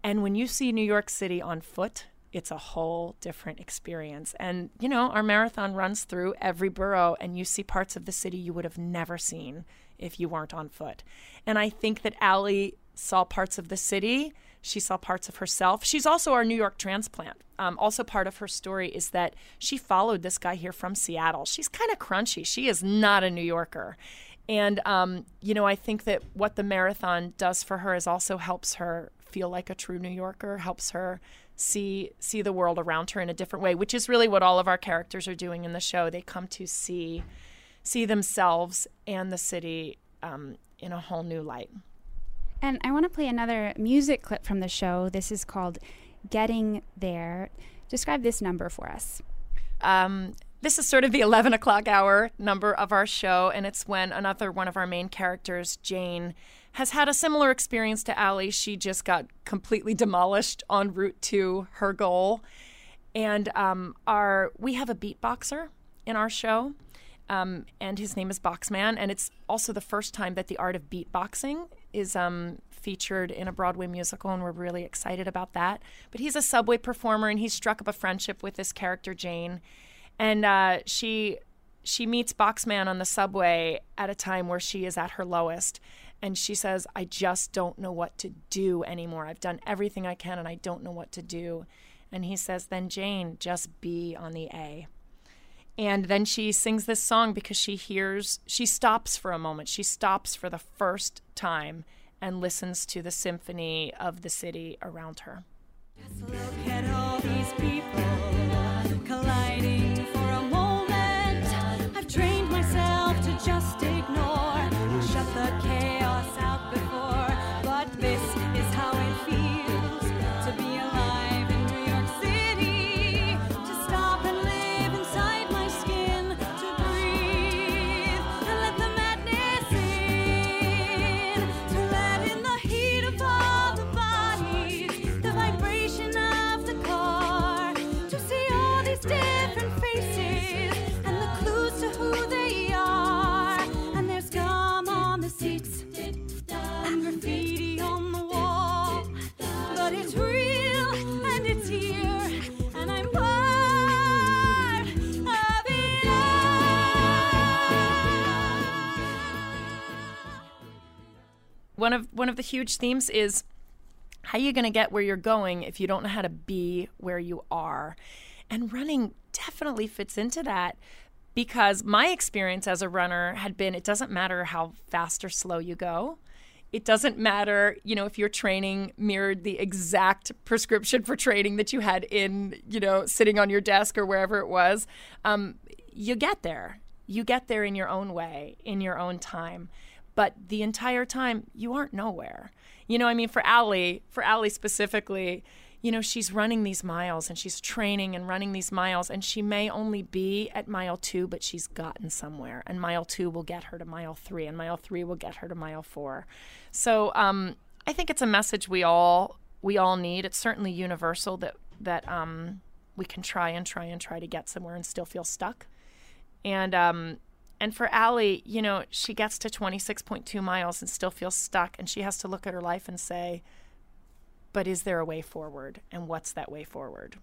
and when you see New York City on foot, it's a whole different experience. And you know, our marathon runs through every borough, and you see parts of the city you would have never seen if you weren't on foot. And I think that Allie saw parts of the city. She saw parts of herself. She's also our New York transplant. Um, also, part of her story is that she followed this guy here from Seattle. She's kind of crunchy. She is not a New Yorker. And, um, you know, I think that what the marathon does for her is also helps her feel like a true New Yorker, helps her see see the world around her in a different way, which is really what all of our characters are doing in the show. They come to see see themselves and the city um, in a whole new light. And I want to play another music clip from the show. This is called Getting There. Describe this number for us. Um, this is sort of the 11 o'clock hour number of our show, and it's when another one of our main characters, Jane, has had a similar experience to Allie. She just got completely demolished en route to her goal. And um, our we have a beatboxer in our show, um, and his name is Boxman. And it's also the first time that the art of beatboxing is um, featured in a Broadway musical, and we're really excited about that. But he's a subway performer, and he struck up a friendship with this character Jane, and uh, she she meets Boxman on the subway at a time where she is at her lowest. And she says, I just don't know what to do anymore. I've done everything I can and I don't know what to do. And he says, Then Jane, just be on the A. And then she sings this song because she hears, she stops for a moment. She stops for the first time and listens to the symphony of the city around her. Look at all these people colliding just ignore, one of one of the huge themes is how are you going to get where you're going if you don't know how to be where you are. And running definitely fits into that because my experience as a runner had been it doesn't matter how fast or slow you go. It doesn't matter you know if your training mirrored the exact prescription for training that you had in you know sitting on your desk or wherever it was. Um, you get there. You get there in your own way in your own time but the entire time you aren't nowhere. You know i mean for Allie, for Allie specifically you know she's running these miles and she's training and running these miles and she may only be at mile 2 but she's gotten somewhere and mile 2 will get her to mile 3 and mile 3 will get her to mile 4 so um, i think it's a message we all we all need. It's certainly universal that that um, we can try and try and try to get somewhere and still feel stuck. And um, and for Allie, you know, she gets to 26.2 miles and still feels stuck, and she has to look at her life and say, "But is there a way forward? And what's that way forward?"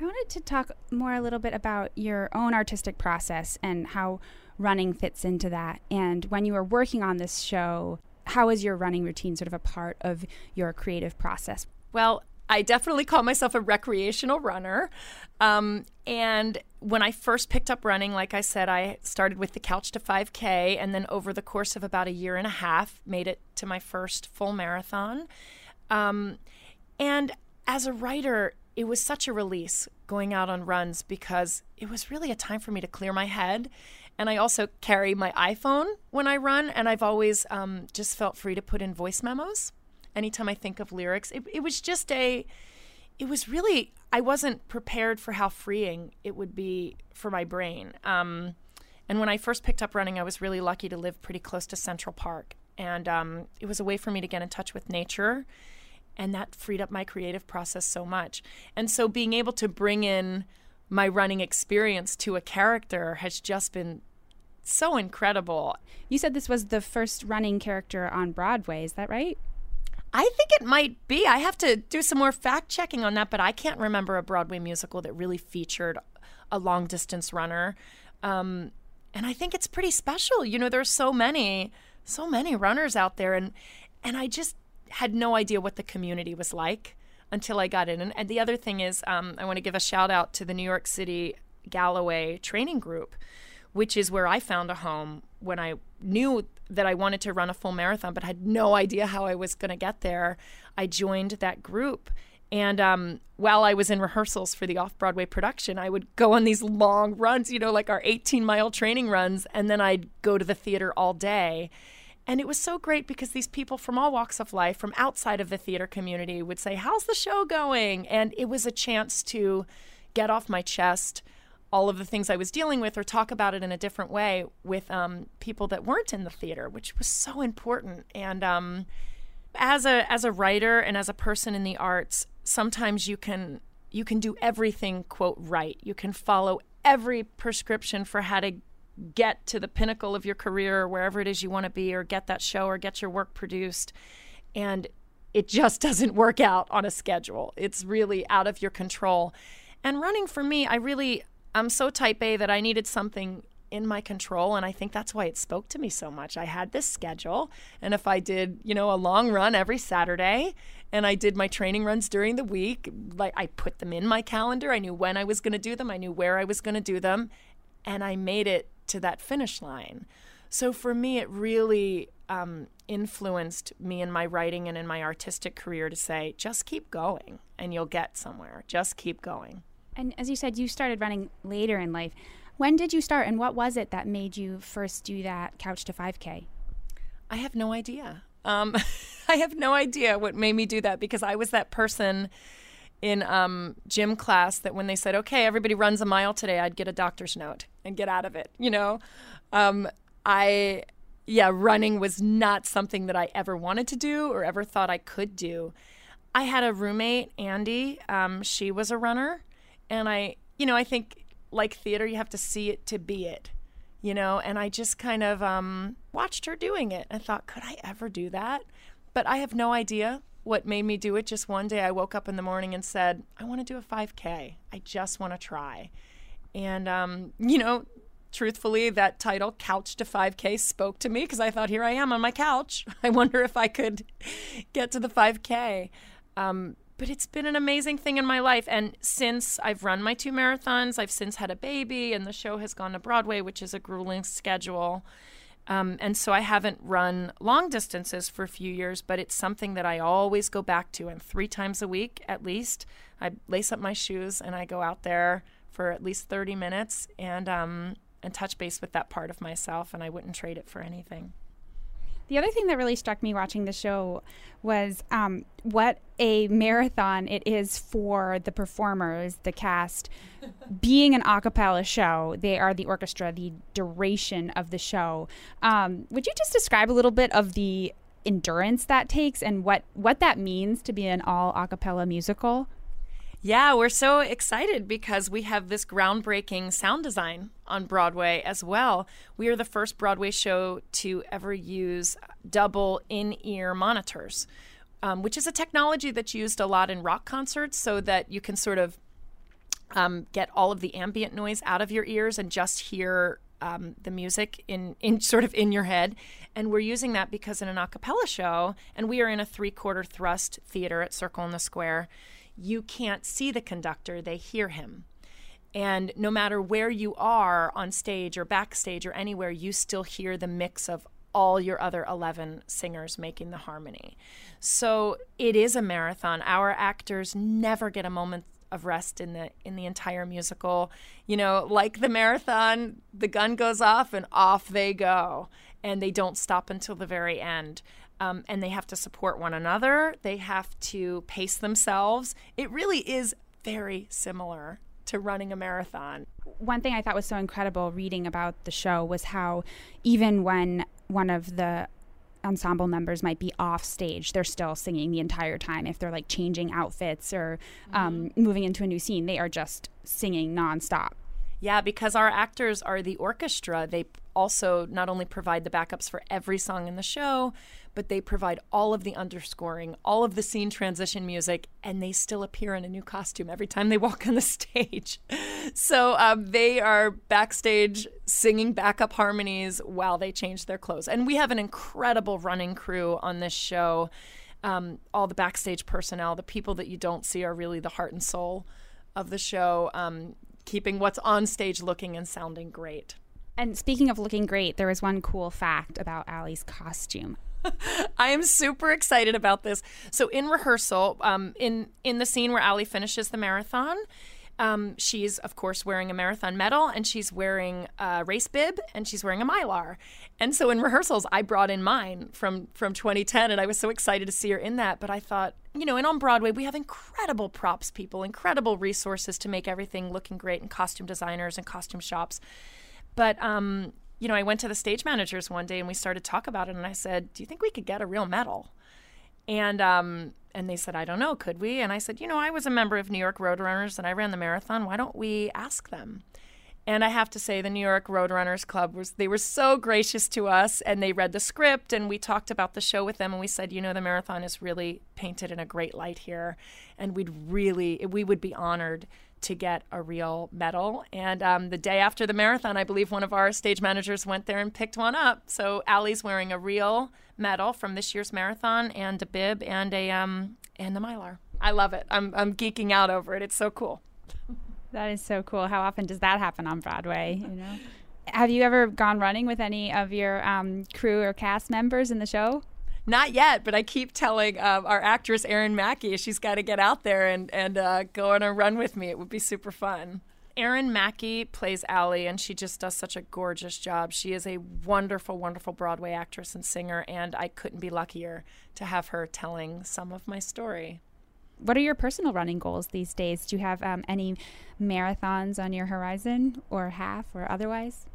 I wanted to talk more a little bit about your own artistic process and how running fits into that. And when you were working on this show, how is your running routine sort of a part of your creative process? Well, I definitely call myself a recreational runner. Um, and when I first picked up running, like I said, I started with the Couch to 5K, and then over the course of about a year and a half, made it to my first full marathon. Um, and as a writer, it was such a release going out on runs because it was really a time for me to clear my head. And I also carry my iPhone when I run, and I've always um, just felt free to put in voice memos anytime I think of lyrics. It, it was just a, it was really, I wasn't prepared for how freeing it would be for my brain. Um, and when I first picked up running, I was really lucky to live pretty close to Central Park. And um, it was a way for me to get in touch with nature. And that freed up my creative process so much. And so being able to bring in my running experience to a character has just been so incredible. You said this was the first running character on Broadway, is that right? I think it might be. I have to do some more fact checking on that, but I can't remember a Broadway musical that really featured a long distance runner. Um, and I think it's pretty special. You know, there's so many, so many runners out there, and and I just had no idea what the community was like until I got in. And, and the other thing is, um, I want to give a shout out to the New York City Galloway Training Group, which is where I found a home when I knew that I wanted to run a full marathon, but had no idea how I was going to get there. I joined that group. And um, while I was in rehearsals for the off Broadway production, I would go on these long runs, you know, like our 18 mile training runs, and then I'd go to the theater all day. And it was so great because these people from all walks of life, from outside of the theater community, would say, How's the show going? And it was a chance to get off my chest all of the things I was dealing with or talk about it in a different way with um, people that weren't in the theater, which was so important. And um, as a as a writer and as a person in the arts, sometimes you can you can do everything quote right. You can follow every prescription for how to get to the pinnacle of your career or wherever it is you want to be or get that show or get your work produced. And it just doesn't work out on a schedule. It's really out of your control. And running for me, I really I'm so type A that I needed something in my control and I think that's why it spoke to me so much. I had this schedule and if I did, you know, a long run every Saturday and I did my training runs during the week, like I put them in my calendar. I knew when I was going to do them, I knew where I was going to do them, and I made it to that finish line. So for me, it really um, influenced me in my writing and in my artistic career to say, just keep going and you'll get somewhere. Just keep going. And as you said, you started running later in life. When did you start, and what was it that made you first do that couch to 5K? I have no idea. Um, I have no idea what made me do that because I was that person in um, gym class that when they said, okay, everybody runs a mile today, I'd get a doctor's note and get out of it. You know, um, I, yeah, running was not something that I ever wanted to do or ever thought I could do. I had a roommate, Andy. Um, she was a runner. And I, you know, I think like theater, you have to see it to be it, you know, and I just kind of um, watched her doing it and thought, could I ever do that? But I have no idea what made me do it. Just one day I woke up in the morning and said, I want to do a 5K. I just want to try. And, um, you know, truthfully, that title, Couch to 5K, spoke to me because I thought, here I am on my couch. I wonder if I could get to the 5K. Um, but it's been an amazing thing in my life. And since I've run my two marathons, I've since had a baby, and the show has gone to Broadway, which is a grueling schedule. Um, and so I haven't run long distances for a few years, but it's something that I always go back to. And three times a week, at least, I lace up my shoes and I go out there for at least 30 minutes and um, and touch base with that part of myself. And I wouldn't trade it for anything. The other thing that really struck me watching the show was um, what a marathon it is for the performers, the cast. Being an a cappella show, they are the orchestra, the duration of the show. Um, would you just describe a little bit of the endurance that takes and what, what that means to be an all a cappella musical? Yeah, we're so excited because we have this groundbreaking sound design on Broadway as well. We are the first Broadway show to ever use double in ear monitors, um, which is a technology that's used a lot in rock concerts so that you can sort of um, get all of the ambient noise out of your ears and just hear um, the music in, in sort of in your head. And we're using that because in an a cappella show, and we are in a three quarter thrust theater at Circle in the Square you can't see the conductor, they hear him. And no matter where you are on stage or backstage or anywhere, you still hear the mix of all your other 11 singers making the harmony. So it is a marathon. Our actors never get a moment of rest in the in the entire musical. You know, like the marathon, the gun goes off and off they go, and they don't stop until the very end. Um, and they have to support one another. They have to pace themselves. It really is very similar to running a marathon. One thing I thought was so incredible reading about the show was how even when one of the ensemble members might be off stage, they're still singing the entire time. If they're like changing outfits or um, moving into a new scene, they are just singing nonstop. Yeah, because our actors are the orchestra. They also not only provide the backups for every song in the show, but they provide all of the underscoring, all of the scene transition music, and they still appear in a new costume every time they walk on the stage. So um, they are backstage singing backup harmonies while they change their clothes. And we have an incredible running crew on this show. Um, all the backstage personnel, the people that you don't see, are really the heart and soul of the show, um, keeping what's on stage looking and sounding great. And speaking of looking great, there was one cool fact about Allie's costume. I am super excited about this. So in rehearsal, um, in in the scene where Allie finishes the marathon, um, she's of course wearing a marathon medal and she's wearing a race bib and she's wearing a mylar. And so in rehearsals, I brought in mine from from 2010, and I was so excited to see her in that. But I thought, you know, and on Broadway we have incredible props people, incredible resources to make everything looking great, and costume designers and costume shops. But um, you know, I went to the stage managers one day and we started talk about it, and I said, "Do you think we could get a real medal?" And um, and they said, "I don't know, could we?" And I said, "You know, I was a member of New York Roadrunners and I ran the marathon. Why don't we ask them?" And I have to say, the New York Roadrunners Club was they were so gracious to us, and they read the script, and we talked about the show with them, and we said, you know, the marathon is really painted in a great light here, and we'd really we would be honored to get a real medal. And um, the day after the marathon, I believe one of our stage managers went there and picked one up. So Allie's wearing a real medal from this year's marathon, and a bib, and a um, and the mylar. I love it. I'm I'm geeking out over it. It's so cool. That is so cool. How often does that happen on Broadway? You know. Have you ever gone running with any of your um, crew or cast members in the show? Not yet, but I keep telling um, our actress Erin Mackey she's got to get out there and and uh, go on a run with me. It would be super fun. Erin Mackey plays Allie, and she just does such a gorgeous job. She is a wonderful, wonderful Broadway actress and singer, and I couldn't be luckier to have her telling some of my story. What are your personal running goals these days? Do you have um, any marathons on your horizon, or half, or otherwise?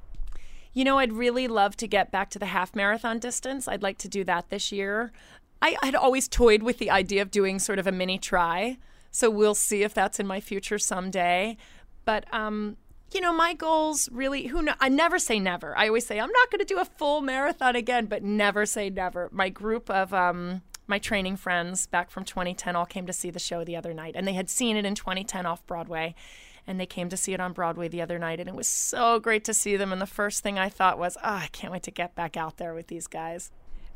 You know, I'd really love to get back to the half marathon distance. I'd like to do that this year. I had always toyed with the idea of doing sort of a mini try, so we'll see if that's in my future someday. But um, you know, my goals really who know, I never say never. I always say I'm not going to do a full marathon again, but never say never. My group of um, my training friends back from 2010 all came to see the show the other night, and they had seen it in 2010 off Broadway and they came to see it on Broadway the other night, and it was so great to see them. And the first thing I thought was, oh, I can't wait to get back out there with these guys.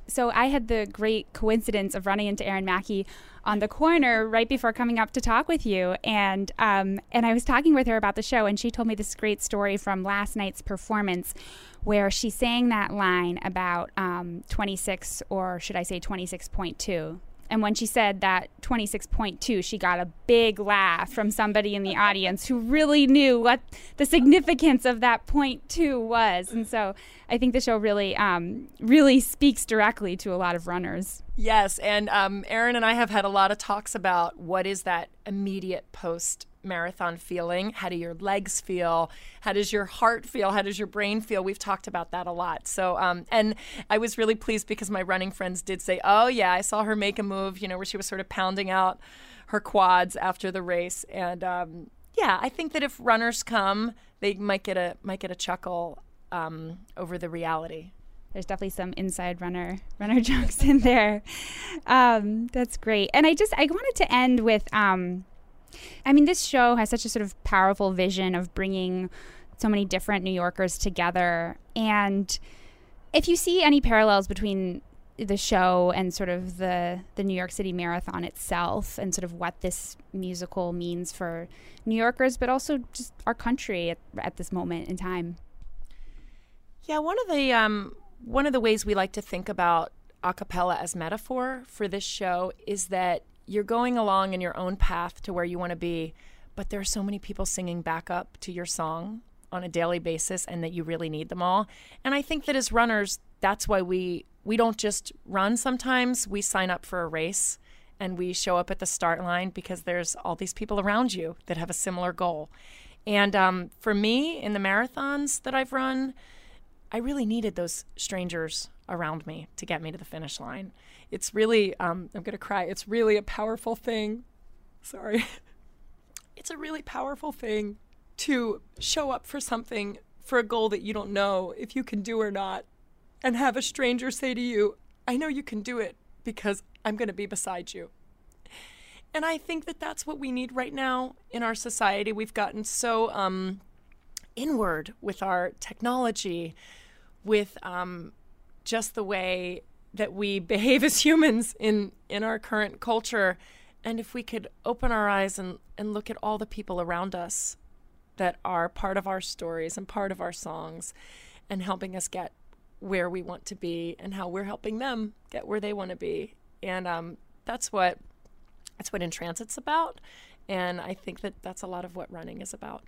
So I had the great coincidence of running into Erin Mackey on the corner right before coming up to talk with you, and um, and I was talking with her about the show, and she told me this great story from last night's performance, where she sang that line about um, 26, or should I say 26.2, and when she said that 26.2, she got a big laugh from somebody in the audience who really knew what the significance of that point two was. And so I think the show really, um, really speaks directly to a lot of runners. Yes, and um, Erin and I have had a lot of talks about what is that immediate post marathon feeling? How do your legs feel? How does your heart feel? How does your brain feel? We've talked about that a lot. So, um, and I was really pleased because my running friends did say, "Oh yeah, I saw her make a move," you know, where she was sort of pounding out her quads after the race. And um, yeah, I think that if runners come, they might get a might get a chuckle um, over the reality. There's definitely some inside runner runner jokes in there. Um, that's great. And I just I wanted to end with um, I mean, this show has such a sort of powerful vision of bringing so many different New Yorkers together. And if you see any parallels between the show and sort of the the New York City Marathon itself and sort of what this musical means for New Yorkers but also just our country at, at this moment in time. Yeah, one of the um, one of the ways we like to think about a cappella as metaphor for this show is that you're going along in your own path to where you want to be, but there are so many people singing back up to your song on a daily basis and that you really need them all. And I think that as runners, that's why we we don't just run sometimes, we sign up for a race and we show up at the start line because there's all these people around you that have a similar goal. And um, for me, in the marathons that I've run, I really needed those strangers around me to get me to the finish line. It's really, um, I'm going to cry. It's really a powerful thing. Sorry. It's a really powerful thing to show up for something, for a goal that you don't know if you can do or not, and have a stranger say to you, I know you can do it because I'm going to be beside you. And I think that that's what we need right now in our society. We've gotten so um, inward with our technology, with um, just the way that we behave as humans in, in our current culture. And if we could open our eyes and, and look at all the people around us that are part of our stories and part of our songs and helping us get where we want to be and how we're helping them get where they want to be. And um, that's what that's what in transit's about. And I think that that's a lot of what running is about.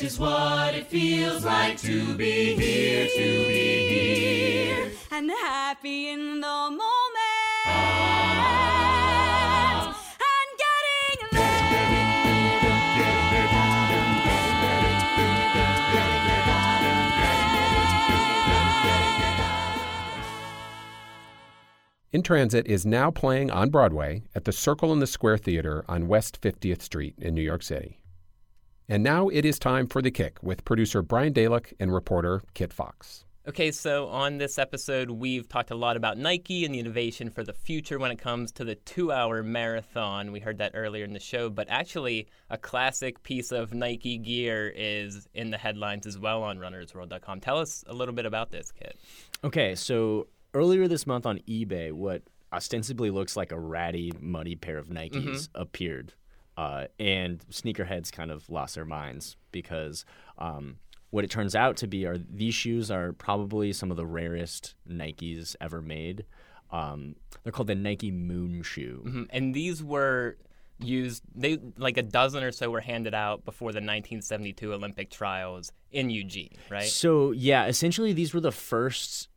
This is what it feels like to be here, to be here, and happy in the moment. And getting In Transit is now playing on Broadway at the Circle in the Square Theater on West 50th Street in New York City. And now it is time for The Kick with producer Brian Dalek and reporter Kit Fox. Okay, so on this episode, we've talked a lot about Nike and the innovation for the future when it comes to the two hour marathon. We heard that earlier in the show, but actually, a classic piece of Nike gear is in the headlines as well on runnersworld.com. Tell us a little bit about this, Kit. Okay, so earlier this month on eBay, what ostensibly looks like a ratty, muddy pair of Nikes Mhm. appeared. Uh, and sneakerheads kind of lost their minds because um, what it turns out to be are these shoes are probably some of the rarest Nikes ever made. Um, they're called the Nike Moon Shoe. Mhm. And these were used, they like a dozen or so were handed out before the 1972 Olympic trials in Eugene, right? So yeah, essentially these were the first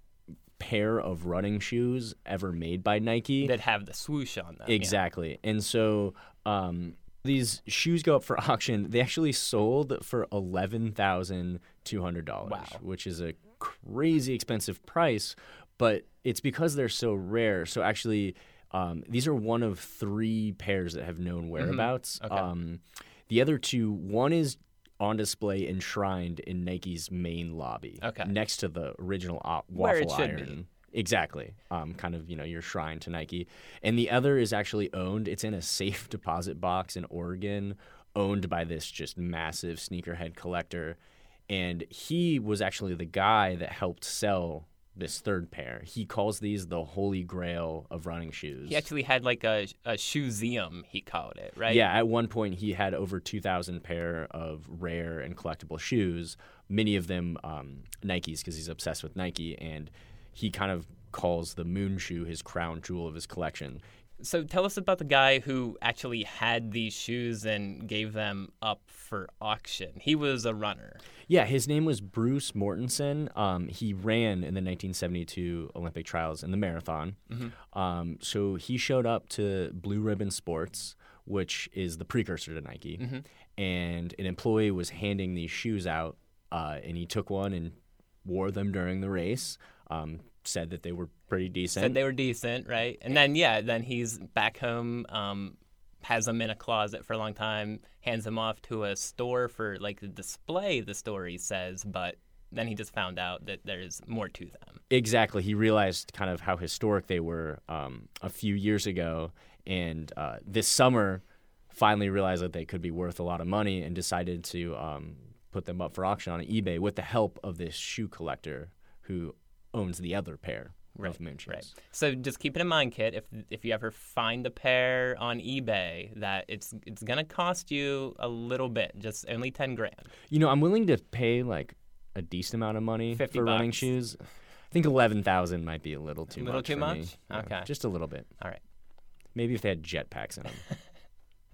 pair of running shoes ever made by Nike that have the swoosh on them. yeah. Exactly. And so um, these shoes go up for auction. They actually sold for eleven thousand two hundred dollars, Wow. which is a crazy expensive price. But it's because they're so rare. So actually, um, these are one of three pairs that have known whereabouts. Okay. Um, the other two, one is on display enshrined in Nike's main lobby, Okay. next to the original o- Where it waffle should be. Exactly. Um, kind of, you know, your shrine to Nike. And the other is actually owned, it's in a safe deposit box in Oregon, owned by this just massive sneakerhead collector. And he was actually the guy that helped sell this third pair. He calls these the holy grail of running shoes. He actually had like a, a shoeseum, he called it, right? Yeah, at one point he had over 2,000 pair of rare and collectible shoes, many of them um, Nikes because he's obsessed with Nike, and he kind of calls the Moon shoe his crown jewel of his collection. So tell us about the guy who actually had these shoes and gave them up for auction. He was a runner. Yeah, his name was Bruce Mortensen. Um, he ran in the 1972 Olympic trials in the marathon. Mhm. Um, so he showed up to Blue Ribbon Sports, which is the precursor to Nike, Mhm. and an employee was handing these shoes out, uh, and he took one and wore them during the race. Um, said that they were pretty decent. Said they were decent, right? And then yeah, then he's back home, um, has them in a closet for a long time, hands them off to a store for like the display. The story says, but then he just found out that there's more to them. Exactly. He realized kind of how historic they were um, a few years ago, and uh, this summer finally realized that they could be worth a lot of money and decided to um, put them up for auction on eBay with the help of this shoe collector who owns the other pair of moon shoes. Right. So just keep it in mind, Kit. If if you ever find a pair on eBay, that it's it's gonna cost you a little bit, just only ten grand. You know, I'm willing to pay like a decent amount of money 50 for running shoes. I think eleven thousand might be a little too A little much. too much? me. Yeah, Okay. just a little bit. All right. Maybe if they had jetpacks in them.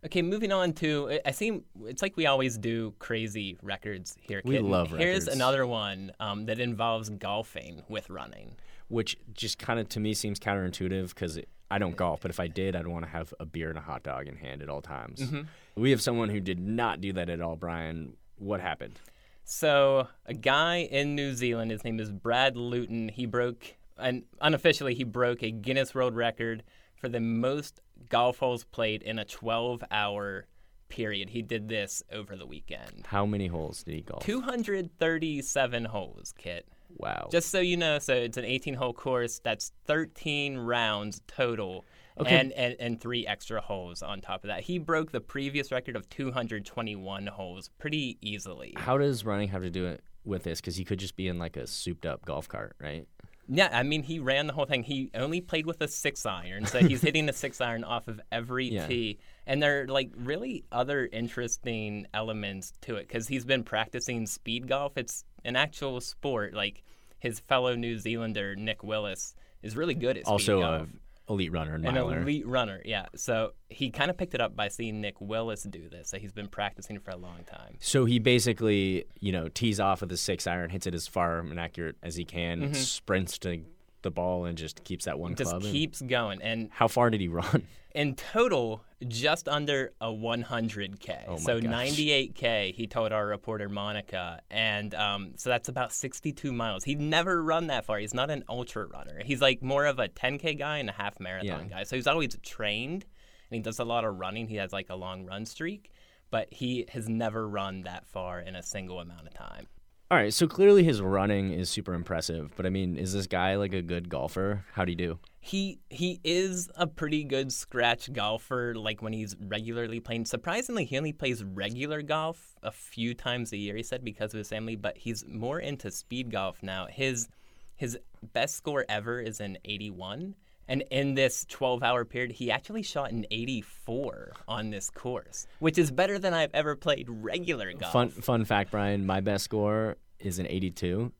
Okay, moving on to I- seem it's like we always do crazy records here. We Kit. And love Here's records. another one um, that involves golfing with running. which just kind of to me seems counterintuitive because I don't golf, but if I did, I'd want to have a beer and a hot dog in hand at all times. Mhm. We have someone who did not do that at all, Brian. What happened? So a guy in New Zealand, his name is Brad Luton. He broke, and unofficially, he broke a Guinness World Record for the most golf holes played in a 12-hour period. He did this over the weekend. How many holes did he golf? 237 holes, Kit. Wow. Just so you know, so it's an 18-hole course. That's 13 rounds total. Okay. And, and and three extra holes on top of that. He broke the previous record of 221 holes pretty easily. How does running have to do it with this? Because he could just be in like a souped-up golf cart, right? Yeah, I mean, he ran the whole thing. He only played with a six iron, so he's hitting a six iron off of every Yeah. tee. And there are like really other interesting elements to it because he's been practicing speed golf. It's an actual sport. Like his fellow New Zealander Nick Willis is really good at speed Also, a elite runner An miler. elite runner, yeah. So he kind of picked it up by seeing Nick Willis do this. So he's been practicing for a long time. So he basically, you know, tees off with a six iron, hits it as far and accurate as he can, Mhm. sprints to the ball, and just keeps that one Just club. and- keeps going. And How far did he run? in total, just under a 100K. Oh my so gosh. 98K, he told our reporter Monica. And um, so that's about 62 miles. He'd never run that far. He's not an ultra runner. He's like more of a 10K guy and a half marathon Yeah. guy. So he's always trained and he does a lot of running. He has like a long run streak, but he has never run that far in a single amount of time. All right, so clearly his running is super impressive, but I mean, is this guy like a good golfer? How do you do? He he is a pretty good scratch golfer. Like when he's regularly playing. Surprisingly, he only plays regular golf a few times a year. He said because of his family, but he's more into speed golf now. His his best score ever is an 81. And in this 12 hour period, he actually shot an 84 on this course, which is better than I've ever played regular golf. Fun fun fact, Brian, my best score is an 82.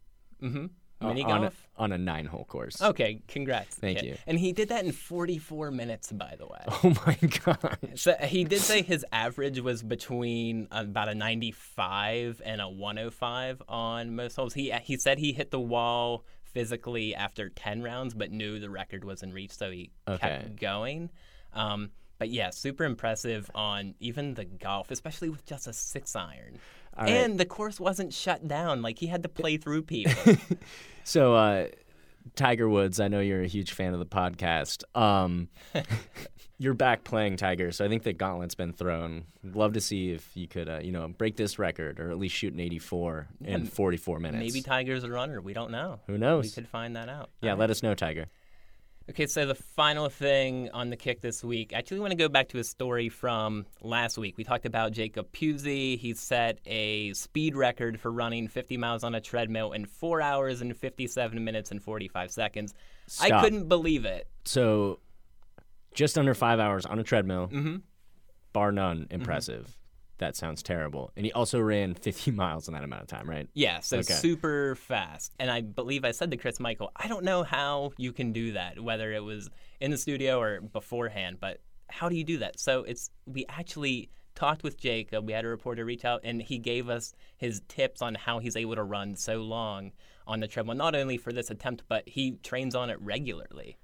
Mm-hmm. uh, Mini on a, golf? on a nine hole course. Okay, congrats. Thank kid. you. And he did that in 44 minutes, by the way. Oh my god. So he did say his average was between about a 95 and a 105 on most holes. He he said he hit the wall physically after 10 rounds, but knew the record was in reach, so he Okay. kept going. Um, but yeah, super impressive on even the golf, especially with just a six iron. All right. and the course wasn't shut down; like he had to play through people. So, uh, Tiger Woods, I know you're a huge fan of the podcast. Um, you're back playing Tiger, so I think the gauntlet's been thrown. Love to see if you could, uh, you know, break this record or at least shoot an 84 in 44 minutes. Maybe Tiger's a runner. We don't know. Who knows? We could find that out. Yeah, let us know, Tiger. Okay, so the final thing on the kick this week, I actually want to go back to a story from last week. We talked about Jacob Puzey. He set a speed record for running 50 miles on a treadmill in 4 hours and 57 minutes and 45 seconds. I couldn't believe it. So, just under five hours on a treadmill, Mhm. bar none, impressive. That sounds terrible. And he also ran 50 miles in that amount of time, right? Yeah, so Okay. super fast. And I believe I said to Chris Michael, I don't know how you can do that, whether it was in the studio or beforehand, but how do you do that? So it's we actually talked with Jacob. We had a reporter reach out and he gave us his tips on how he's able to run so long on the treadmill, not only for this attempt, but he trains on it regularly.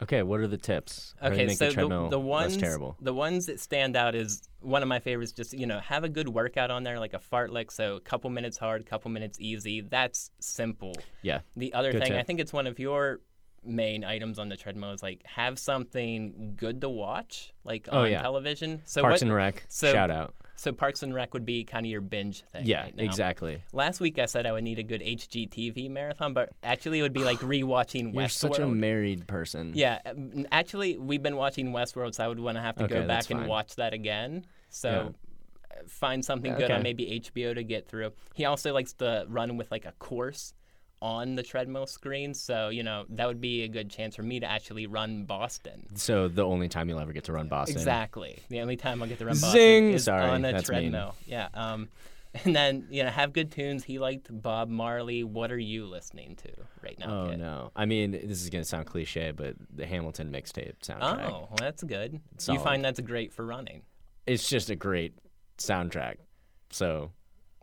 Okay, what are the tips? How do you Okay, so the the, ones terrible. the ones that stand out is one of my favorites. Just you know, have a good workout on there, like a fartlek. So a couple minutes hard, couple minutes easy. That's simple. Yeah, The other good thing, I think it's one of your main items on the treadmill is like have something good to watch, like Oh, on yeah. television. So Parks what- and Rec, So, shout out. So Parks and Rec would be kind of your binge thing. Yeah, right now. exactly. Last week I said I would need a good HGTV marathon, but actually it would be like rewatching Westworld. You're such a married person. Yeah, actually, we've been watching Westworld, so I would want to have to Okay, go back and watch that again. So uh, find something good Okay. on maybe HBO to get through. He also likes to run with like a course on the treadmill screen, so you know that would be a good chance for me to actually run Boston. So the only time you'll ever get to run Boston. Exactly. The only time I'll get to run Boston Zing! is Sorry, on a that's mean. treadmill. Yeah. Um, and then you know have good tunes. He liked Bob Marley. What are you listening to right now? Oh Kit? no! I mean, this is gonna sound cliche, but the Hamilton mixtape soundtrack. Oh, well, that's good. Solid. You find that's great for running. It's just a great soundtrack. So,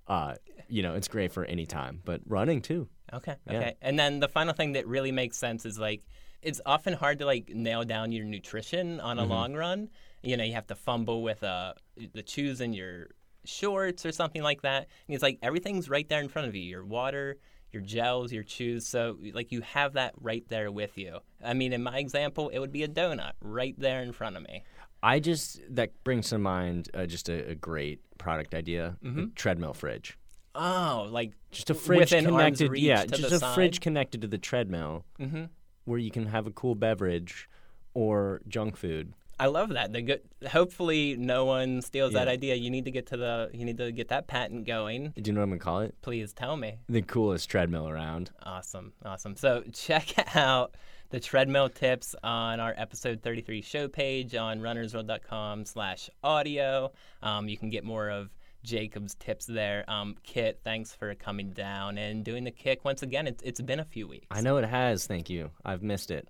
uh, you know, it's great for any time, but running too. Okay. Yeah. Okay. And then the final thing that really makes sense is like it's often hard to like nail down your nutrition on a Mhm. long run. You know, you have to fumble with uh the shoes in your shorts or something like that. And it's like everything's right there in front of you. Your water, your gels, your chews. So like you have that right there with you. I mean, in my example, it would be a donut right there in front of me. I just that brings to mind uh, just a, a great product idea: a Mhm. treadmill fridge. Oh, like Just a fridge connected, yeah, to just the a fridge connected to the treadmill, Mhm. where you can have a cool beverage or junk food. I love that. The good. Hopefully, no one steals that idea. You need to get to the. You need to get that patent going. Do you know what I'm gonna call it? Please tell me. The coolest treadmill around. Awesome, awesome. So check out the treadmill tips on our episode 33 show page on runnersworld.com slash audio. Um, you can get more of Jacob's tips there. Um, Kit, thanks for coming down and doing the kick once again. It's, it's been a few weeks. I know it has. Thank you. I've missed it.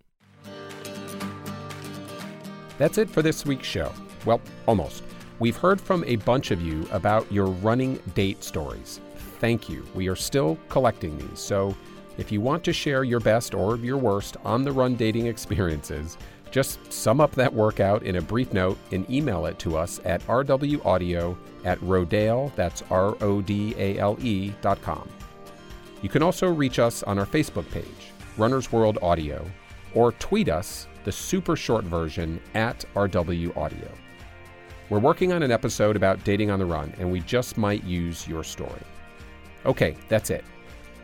That's it for this week's show. Well, almost. We've heard from a bunch of you about your running date stories. Thank you. We are still collecting these. So if you want to share your best or your worst on the run dating experiences, just sum up that workout in a brief note and email it to us at rwaudio at rodale, that's R O D A L E dot com. You can also reach us on our Facebook page, Runner's World Audio, or tweet us the super short version at RW Audio. We're working on an episode about dating on the run, and we just might use your story. Okay, that's it.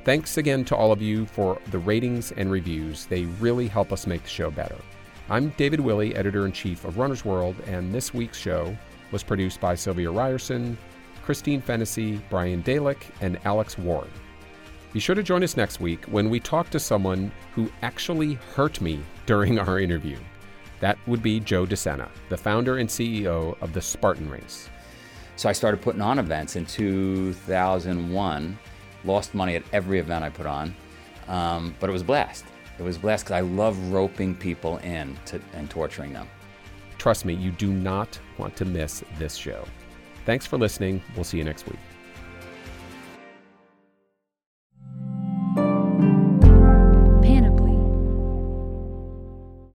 Thanks again to all of you for the ratings and reviews. They really help us make the show better. I'm David Willey, editor in chief of Runner's World, and this week's show was produced by Sylvia Ryerson, Christine Fennessy, Brian Dalek, and Alex Ward. Be sure to join us next week when we talk to someone who actually hurt me during our interview. That would be Joe DeSena, the founder and CEO of the Spartan Race. So I started putting on events in 2001. Lost money at every event I put on, um, but it was a blast. It was blast because I love roping people in to, and torturing them. Trust me, you do not want to miss this show. Thanks for listening. We'll see you next week.